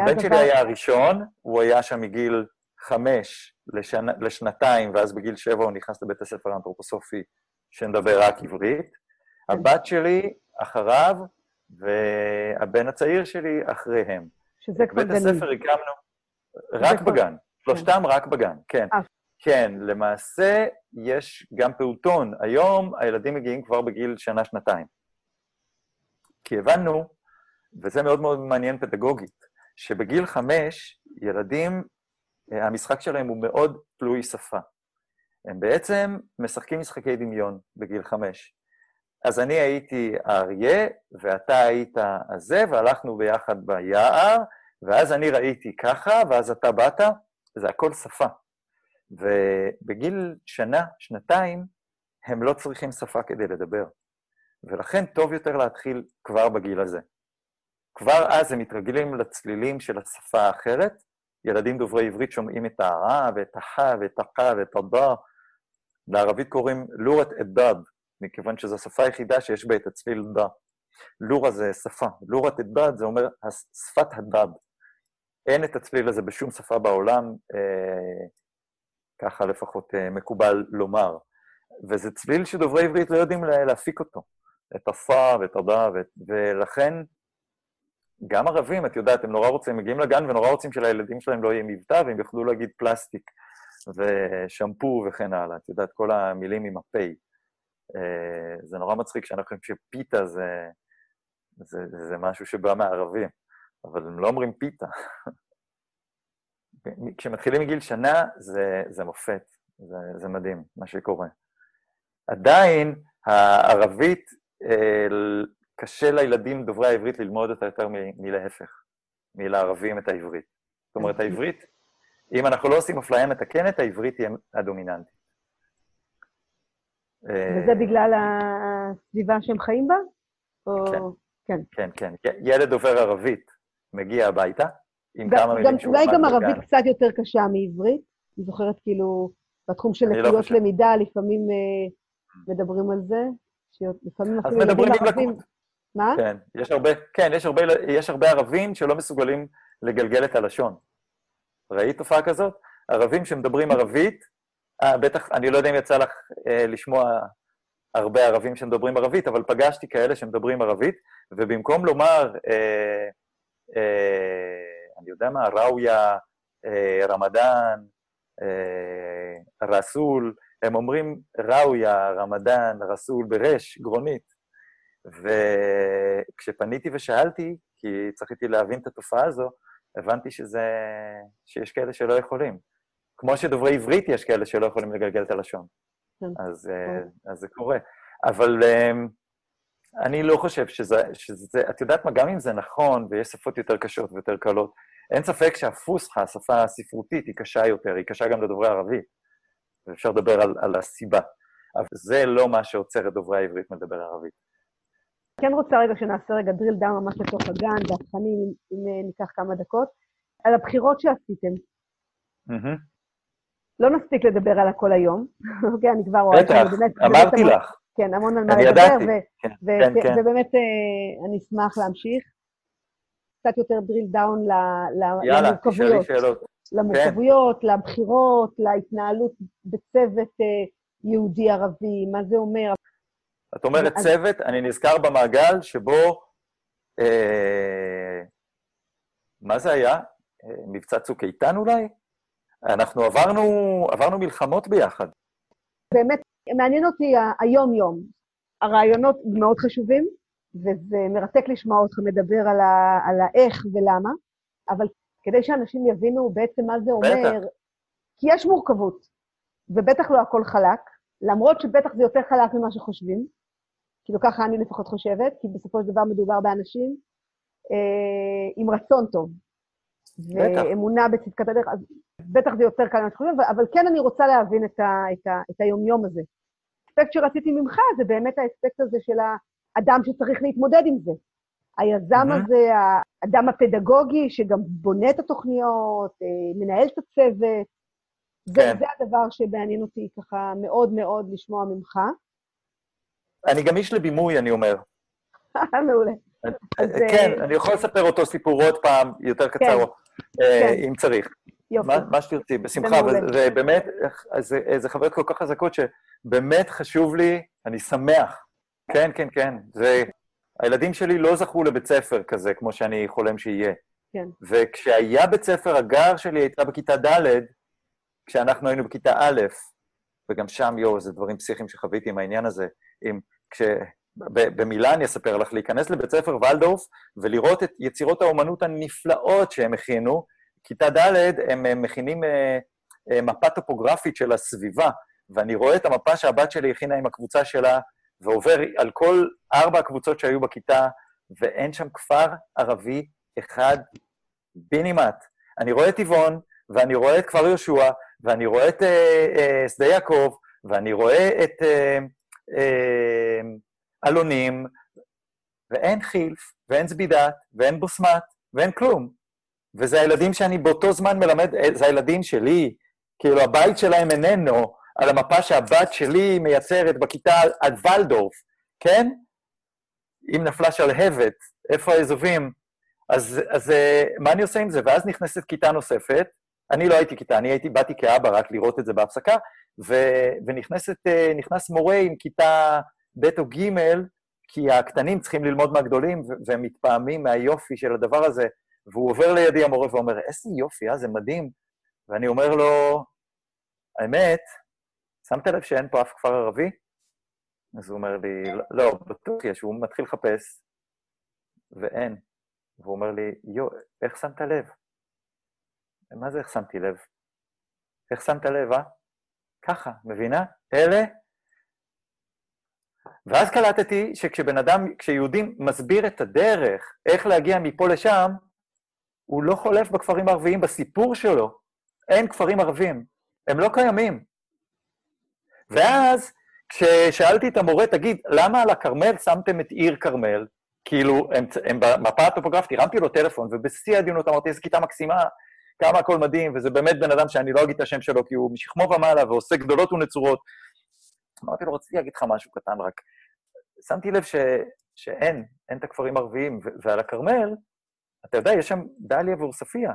Speaker 2: הבן שלי היה הראשון, הוא היה שם מגיל חמש לשנ... לשנתיים, ואז בגיל שבע הוא נכנס לבית הספר האנתרופוסופי שנדבר רק עברית. הבת שלי אחריו, והבן הצעיר שלי אחריהם.
Speaker 1: שזה כבר
Speaker 2: גנים. בית הספר הקמנו רק בגן, שלושתם כן. רק בגן, כן. כן, למעשה יש גם פעוטון. היום הילדים מגיעים כבר בגיל שנה-שנתיים. כי הבנו, וזה מאוד מאוד מעניין פדגוגית, שבגיל חמש ילדים אה, המשחק שלהם הוא מאוד תלוי שפה. הם בעצם משחקים משחקי דמיון בגיל חמש. אז אני הייתי האריה, ואתה היית הזה, והלכנו ביחד ביער, ואז אני ראיתי ככה, ואז אתה באת, זה הכל שפה. ובגיל שנה, שנתיים, הם לא צריכים שפה כדי לדבר. ולכן טוב יותר להתחיל כבר בגיל הזה. כבר אז הם מתרגלים לצלילים של השפה האחרת, ילדים דוברי עברית שומעים את הרע ואת החה ואת החה ואת הדה. לערבית קוראים לורת א-דד, מכיוון שזו השפה היחידה שיש בה את הצליל דה. לורה זה שפה, לורת א-דד זה אומר שפת הדד. אין את הצליל הזה בשום שפה בעולם, אה, ככה לפחות אה, מקובל לומר. וזה צליל שדוברי עברית לא יודעים להפיק אותו, את הפה ואת הדה, ולכן גם ערבים, את יודעת, הם נורא רוצים, מגיעים לגן ונורא רוצים שלילדים שלהם לא יהיה מבטא, והם יוכלו להגיד פלסטיק ושמפו וכן הלאה. את יודעת, כל המילים עם הפה. אה, זה נורא מצחיק שאנחנו חושבים שפיתה זה, זה, זה משהו שבא מערבים, אבל הם לא אומרים פיתה. (laughs) כשמתחילים מגיל שנה, זה, זה מופת. זה, זה מדהים, מה שקורה. עדיין, הערבית, אה, קשה לילדים דוברי העברית ללמוד אותה יותר מלהפך, מלערבים את העברית. זאת אומרת, העברית, אם אנחנו לא עושים אפליה מתקנת, העברית היא הדומיננטית.
Speaker 1: וזה אה, בגלל הסביבה שהם חיים בה? או...
Speaker 2: כן. כן, כן, כן. ילד דובר ערבית מגיע הביתה, עם כמה מילים
Speaker 1: שהוא אולי גם ערבית קצת יותר קשה מעברית. אני זוכרת כאילו, בתחום של לא לקויות למידה, לפעמים אה, מדברים על זה, שלפעמים אפילו ילדים ערבים... מה?
Speaker 2: כן, יש הרבה, כן, יש הרבה, יש הרבה ערבים שלא מסוגלים לגלגל את הלשון. ראית תופעה כזאת? ערבים שמדברים ערבית, אה, בטח, אני לא יודע אם יצא לך אה, לשמוע הרבה ערבים שמדברים ערבית, אבל פגשתי כאלה שמדברים ערבית, ובמקום לומר, אה, אה, אני יודע מה, ראויה, אה, רמדאן, אה, רסול, הם אומרים ראויה, רמדאן, רסול, ברש, גרונית. וכשפניתי ושאלתי, כי צריכי להבין את התופעה הזו, הבנתי שזה, שיש כאלה שלא יכולים. כמו שדוברי עברית יש כאלה שלא יכולים לגלגל את הלשון. כן. אז, כן. אז זה קורה. אבל אמ, אני לא חושב שזה, שזה... את יודעת מה, גם אם זה נכון, ויש שפות יותר קשות ויותר קלות, אין ספק שהפוסחה, השפה הספרותית, היא קשה יותר, היא קשה גם לדוברי ערבית. ואפשר לדבר על, על הסיבה. אבל זה לא מה שעוצר את דוברי העברית מלדבר ערבית.
Speaker 1: כן רוצה רגע שנעשה רגע drill down ממש לתוך הגן, והתכנים, אם, אם ניקח כמה דקות, על הבחירות שעשיתם. Mm-hmm. לא נספיק לדבר על הכל היום, (laughs) אוקיי? אני כבר רואה...
Speaker 2: בטח, אמרתי לך.
Speaker 1: כן, המון על מה לדבר. כן, כן, כן. ובאמת אה, אני אשמח להמשיך. קצת יותר drill down למורכבויות. למורכבויות, כן. לבחירות, להתנהלות בצוות אה, יהודי-ערבי, מה זה אומר.
Speaker 2: את אומרת. צוות, אני נזכר במעגל שבו, אה, מה זה היה? אה, מבצע צוק איתן אולי? אנחנו עברנו, עברנו מלחמות ביחד.
Speaker 1: באמת, מעניין אותי היום-יום. הרעיונות מאוד חשובים, וזה מרתק לשמוע אותך מדבר על, ה, על האיך ולמה, אבל כדי שאנשים יבינו בעצם מה זה אומר, בטח. כי יש מורכבות, ובטח לא הכל חלק, למרות שבטח זה יותר חלק ממה שחושבים, כאילו ככה אני לפחות חושבת, כי בסופו של דבר מדובר באנשים אה, עם רצון טוב, ואמונה בצדקת הדרך, אז בטח זה יותר קל ממה שחושבים, אבל כן אני רוצה להבין את, ה, את, ה, את היומיום הזה. האספקט שרציתי ממך זה באמת האספקט הזה של האדם שצריך להתמודד עם זה. היזם mm-hmm. הזה, האדם הפדגוגי שגם בונה את התוכניות, אה, מנהל את הצוות, זה, כן. זה הדבר שמעניין אותי ככה מאוד מאוד לשמוע ממך.
Speaker 2: אני גם איש לבימוי, אני אומר. (laughs)
Speaker 1: מעולה.
Speaker 2: אז, כן, אה, אני יכול לספר אותו סיפור עוד פעם, יותר כן. קצר, אה. אם צריך. יופי. מה, מה שתרצי, בשמחה. ובאמת, זה, זה חוויות כל כך חזקות שבאמת חשוב לי, אני שמח. כן, כן, כן. זה, הילדים שלי לא זכו לבית ספר כזה, כמו שאני חולם שיהיה. כן. וכשהיה בית ספר, הגר שלי הייתה בכיתה ד', כשאנחנו היינו בכיתה א', וגם שם, יואו, זה דברים פסיכיים שחוויתי עם העניין הזה. עם, כש... במילה אני אספר לך, להיכנס לבית ספר ולדורף ולראות את יצירות האומנות הנפלאות שהם הכינו. כיתה ד' הם מכינים אה, אה, מפה טופוגרפית של הסביבה, ואני רואה את המפה שהבת שלי הכינה עם הקבוצה שלה, ועובר על כל ארבע הקבוצות שהיו בכיתה, ואין שם כפר ערבי אחד בינימט. אני רואה את טבעון, ואני רואה את כפר יהושע, ואני רואה את אה, אה, שדה יעקב, ואני רואה את אה, אה, אלונים, ואין חילף, ואין זבידת, ואין בוסמת, ואין כלום. וזה הילדים שאני באותו זמן מלמד, אה, זה הילדים שלי, כאילו הבית שלהם איננו על המפה שהבת שלי מייצרת בכיתה עד ולדורף, כן? אם נפלה שלהבת, איפה האזובים? אז, אז אה, מה אני עושה עם זה? ואז נכנסת כיתה נוספת, אני לא הייתי כיתה, אני הייתי, באתי כאבא רק לראות את זה בהפסקה, ו, ונכנסת, אה, מורה עם כיתה ב' או ג', כי הקטנים צריכים ללמוד מהגדולים, והם מתפעמים מהיופי של הדבר הזה, והוא עובר לידי המורה ואומר, איזה יופי, אה, זה מדהים. ואני אומר לו, האמת, שמת לב שאין פה אף כפר ערבי? אז הוא אומר לי, לא, בטוח יש, הוא מתחיל לחפש, ואין. והוא אומר לי, יו, איך שמת לב? מה זה איך שמתי לב? איך שמת לב, אה? ככה, מבינה? אלה... ואז קלטתי שכשבן אדם, כשיהודי מסביר את הדרך, איך להגיע מפה לשם, הוא לא חולף בכפרים הערביים. בסיפור שלו אין כפרים ערבים, הם לא קיימים. ואז כששאלתי את המורה, תגיד, למה על הכרמל שמתם את עיר כרמל? כאילו, הם, הם במפה הטופוגרפית, הרמתי לו טלפון, ובשיא הדיונות אמרתי, איזו כיתה מקסימה, כמה הכל מדהים, וזה באמת בן אדם שאני לא אגיד את השם שלו, כי הוא משכמו ומעלה ועושה גדולות ונצורות. אמרתי לו, רציתי להגיד לך משהו קטן רק. שמתי לב ש, שאין, אין את הכפרים הערביים, ועל הכרמל, אתה יודע, יש שם דליה ועוספיא,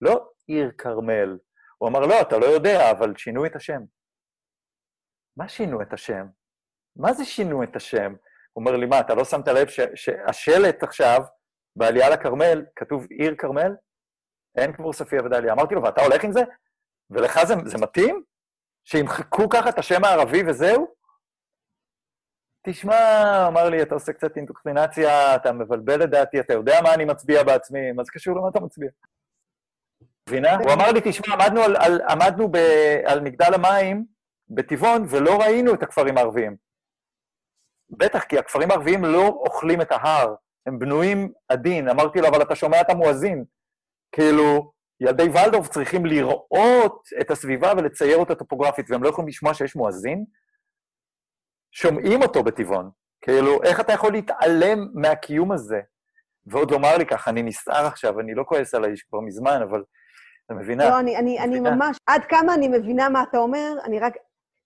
Speaker 2: לא עיר כרמל. הוא אמר, לא, אתה לא יודע, אבל שינו את השם. מה שינו את השם? מה זה שינו את השם? הוא אומר לי, מה, אתה לא שמת לב ש, שהשלט עכשיו, בעלייה לכרמל, כתוב עיר כרמל? אין כמו ספיה ודליה. אמרתי לו, ואתה הולך עם זה? ולך זה, זה מתאים? שימחקו ככה את השם הערבי וזהו? תשמע, אמר לי, אתה עושה קצת אינדוקטרינציה, אתה מבלבל את דעתי, אתה יודע מה אני מצביע בעצמי, מה זה קשור למה אתה מצביע? מבינה? הוא אמר לי, תשמע, עמדנו, על, על, עמדנו ב, על מגדל המים בטבעון ולא ראינו את הכפרים הערביים. בטח, כי הכפרים הערביים לא אוכלים את ההר, הם בנויים עדין. אמרתי לו, אבל אתה שומע את המואזין. כאילו, ילדי ולדורף צריכים לראות את הסביבה ולצייר אותה טופוגרפית, והם לא יכולים לשמוע שיש מואזין? שומעים אותו בטבעון. כאילו, איך אתה יכול להתעלם מהקיום הזה? ועוד לומר לי ככה, אני נסער עכשיו, אני לא כועס על האיש כבר מזמן, אבל אתה מבינה?
Speaker 1: לא, אני, אני, אני ממש, עד כמה אני מבינה מה אתה אומר, אני רק...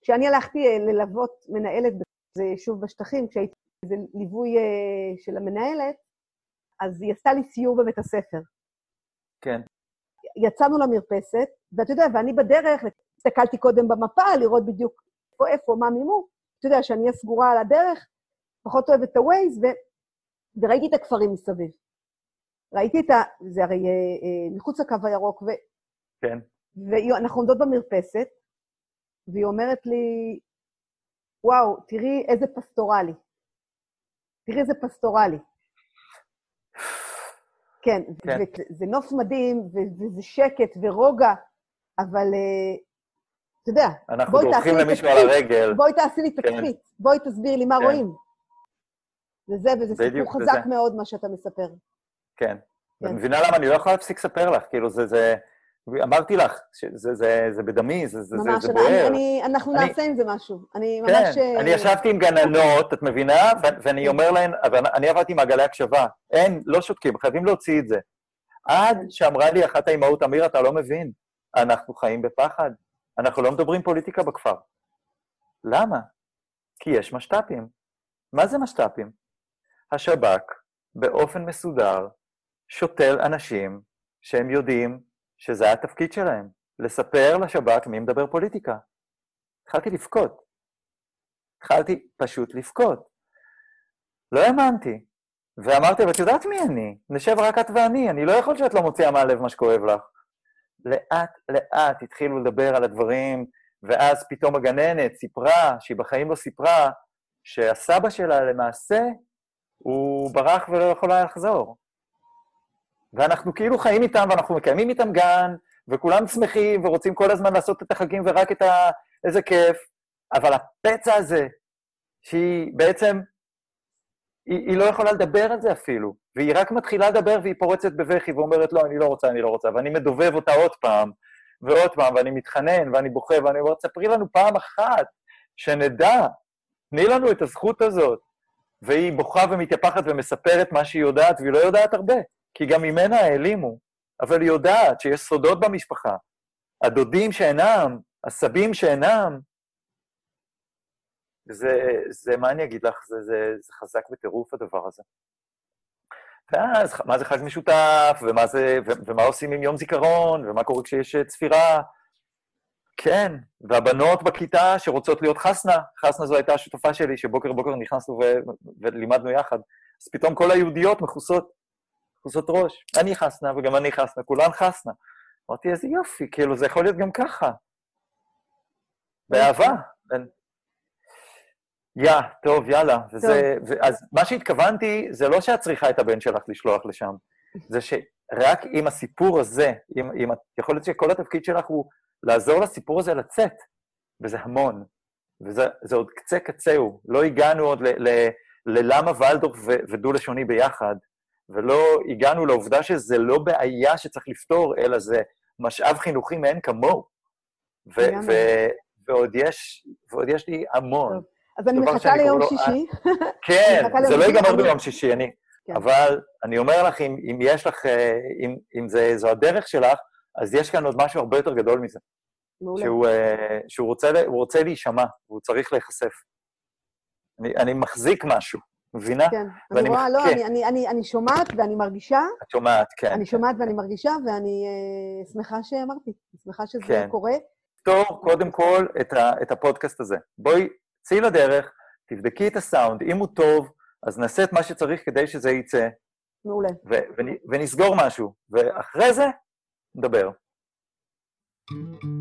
Speaker 1: כשאני הלכתי אה, ללוות מנהלת זה יישוב בשטחים, כשהייתי איזה ליווי אה, של המנהלת, אז היא עשתה לי סיור בבית הספר.
Speaker 2: כן.
Speaker 1: יצאנו למרפסת, ואתה יודע, ואני בדרך, הסתכלתי קודם במפה, לראות בדיוק איפה, איפה, מה מימו. אתה יודע, שאני אהיה סגורה על הדרך, פחות אוהבת את ה-Waze, ו... וראיתי את הכפרים מסביב. ראיתי את ה... זה הרי אה, אה, מחוץ לקו הירוק, ו...
Speaker 2: כן.
Speaker 1: ואנחנו עומדות במרפסת, והיא אומרת לי, וואו, תראי איזה פסטורלי. תראי איזה פסטורלי. כן, כן. זה נוף מדהים, וזה שקט ורוגע, אבל uh, אתה יודע,
Speaker 2: אנחנו דורכים למישהו על הרגל.
Speaker 1: בואי תעשי לי תקרית, כן. בואי תסביר לי מה כן. רואים. וזה, וזה סיפור חזק. מאוד, מה שאתה מספר.
Speaker 2: כן. כן. את מבינה למה אני לא יכולה להפסיק לספר לך? כאילו, זה, זה, אמרתי לך, שזה זה, זה בדמי, זה, זה,
Speaker 1: ממש,
Speaker 2: זה
Speaker 1: בוער. אני, אנחנו אני, נעשה עם זה משהו. אני כן, ממש...
Speaker 2: כן, אני ישבתי עם גננות, את מבינה? ואני אומר להן, אני עבדתי עם מעגלי הקשבה. אין, לא שותקים, חייבים להוציא את זה. עד שאמרה לי אחת האימהות, אמיר, אתה לא מבין, אנחנו חיים בפחד. אנחנו לא מדברים פוליטיקה בכפר. למה? כי יש משת"פים. מה זה משת"פים? השב"כ, באופן מסודר, שותל אנשים שהם יודעים שזה התפקיד שלהם, לספר לשב"כ מי מדבר פוליטיקה. התחלתי לבכות. התחלתי פשוט לבכות. לא האמנתי. ואמרתי, ואת יודעת מי אני? נשב רק את ואני, אני לא יכול שאת לא מוציאה מהלב מה שכואב לך. לאט-לאט התחילו לדבר על הדברים, ואז פתאום הגננת סיפרה, שהיא בחיים לא סיפרה, שהסבא שלה למעשה, הוא ברח ולא יכול היה לחזור. ואנחנו כאילו חיים איתם, ואנחנו מקיימים איתם גן, וכולם שמחים ורוצים כל הזמן לעשות את החגים ורק את ה... איזה כיף, אבל הפצע הזה, שהיא בעצם, היא, היא לא יכולה לדבר על זה אפילו, והיא רק מתחילה לדבר והיא פורצת בבכי ואומרת, לא, אני לא רוצה, אני לא רוצה, ואני מדובב אותה עוד פעם, ועוד פעם, ואני מתחנן, ואני בוכה, ואני אומר, ספרי לנו פעם אחת, שנדע, תני לנו את הזכות הזאת. והיא בוכה ומתייפחת ומספרת מה שהיא יודעת, והיא לא יודעת הרבה, כי גם ממנה העלימו. אבל היא יודעת שיש סודות במשפחה. הדודים שאינם, הסבים שאינם. זה, זה, מה אני אגיד לך, זה, זה, זה חזק בטירוף הדבר הזה. ואז, מה זה חג משותף, ומה, זה, ו, ומה עושים עם יום זיכרון, ומה קורה כשיש צפירה. כן, והבנות בכיתה שרוצות להיות חסנה, חסנה זו הייתה השותפה שלי, שבוקר בוקר נכנסנו ו, ולימדנו יחד. אז פתאום כל היהודיות מכוסות כוסות ראש. אני חסנה וגם אני חסנה, כולן חסנה. אמרתי, איזה יופי, כאילו, זה יכול להיות גם ככה. באהבה. יא, טוב, יאללה. וזה, ו, אז מה שהתכוונתי, זה לא שאת צריכה את הבן שלך לשלוח לשם, זה שרק עם הסיפור הזה, עם, עם, יכול להיות שכל התפקיד שלך הוא לעזור לסיפור הזה לצאת. וזה המון. וזה עוד קצה קצהו. לא הגענו עוד ללמה ולדורף ודו-לשוני ביחד, ולא הגענו לעובדה שזה לא בעיה שצריך לפתור, אלא זה משאב חינוכי מאין כמוהו. ועוד יש, ועוד יש לי המון. טוב.
Speaker 1: אז אני מחכה ליום שישי. (laughs)
Speaker 2: כן, זה לא ייגמר ביום שישי, אני... כן. אבל אני אומר לך, אם, אם יש לך, אה, אם, אם זה, זו הדרך שלך, אז יש כאן עוד משהו הרבה יותר גדול מזה. מעולה. שהוא, אה, שהוא רוצה, רוצה להישמע, והוא צריך להיחשף. אני, אני מחזיק משהו, מבינה?
Speaker 1: כן, אני רואה, לא, אני, אני, אני, אני שומעת ואני מרגישה.
Speaker 2: את שומעת, כן.
Speaker 1: אני שומעת ואני מרגישה, ואני uh, שמחה שאמרתי, שמחה שזה כן. קורה.
Speaker 2: פתור קודם כל את, ה, את הפודקאסט הזה. בואי, צאי לדרך, תבדקי את הסאונד, אם הוא טוב, אז נעשה את מה שצריך כדי שזה יצא.
Speaker 1: מעולה.
Speaker 2: ונסגור משהו, ואחרי זה, נדבר. thank you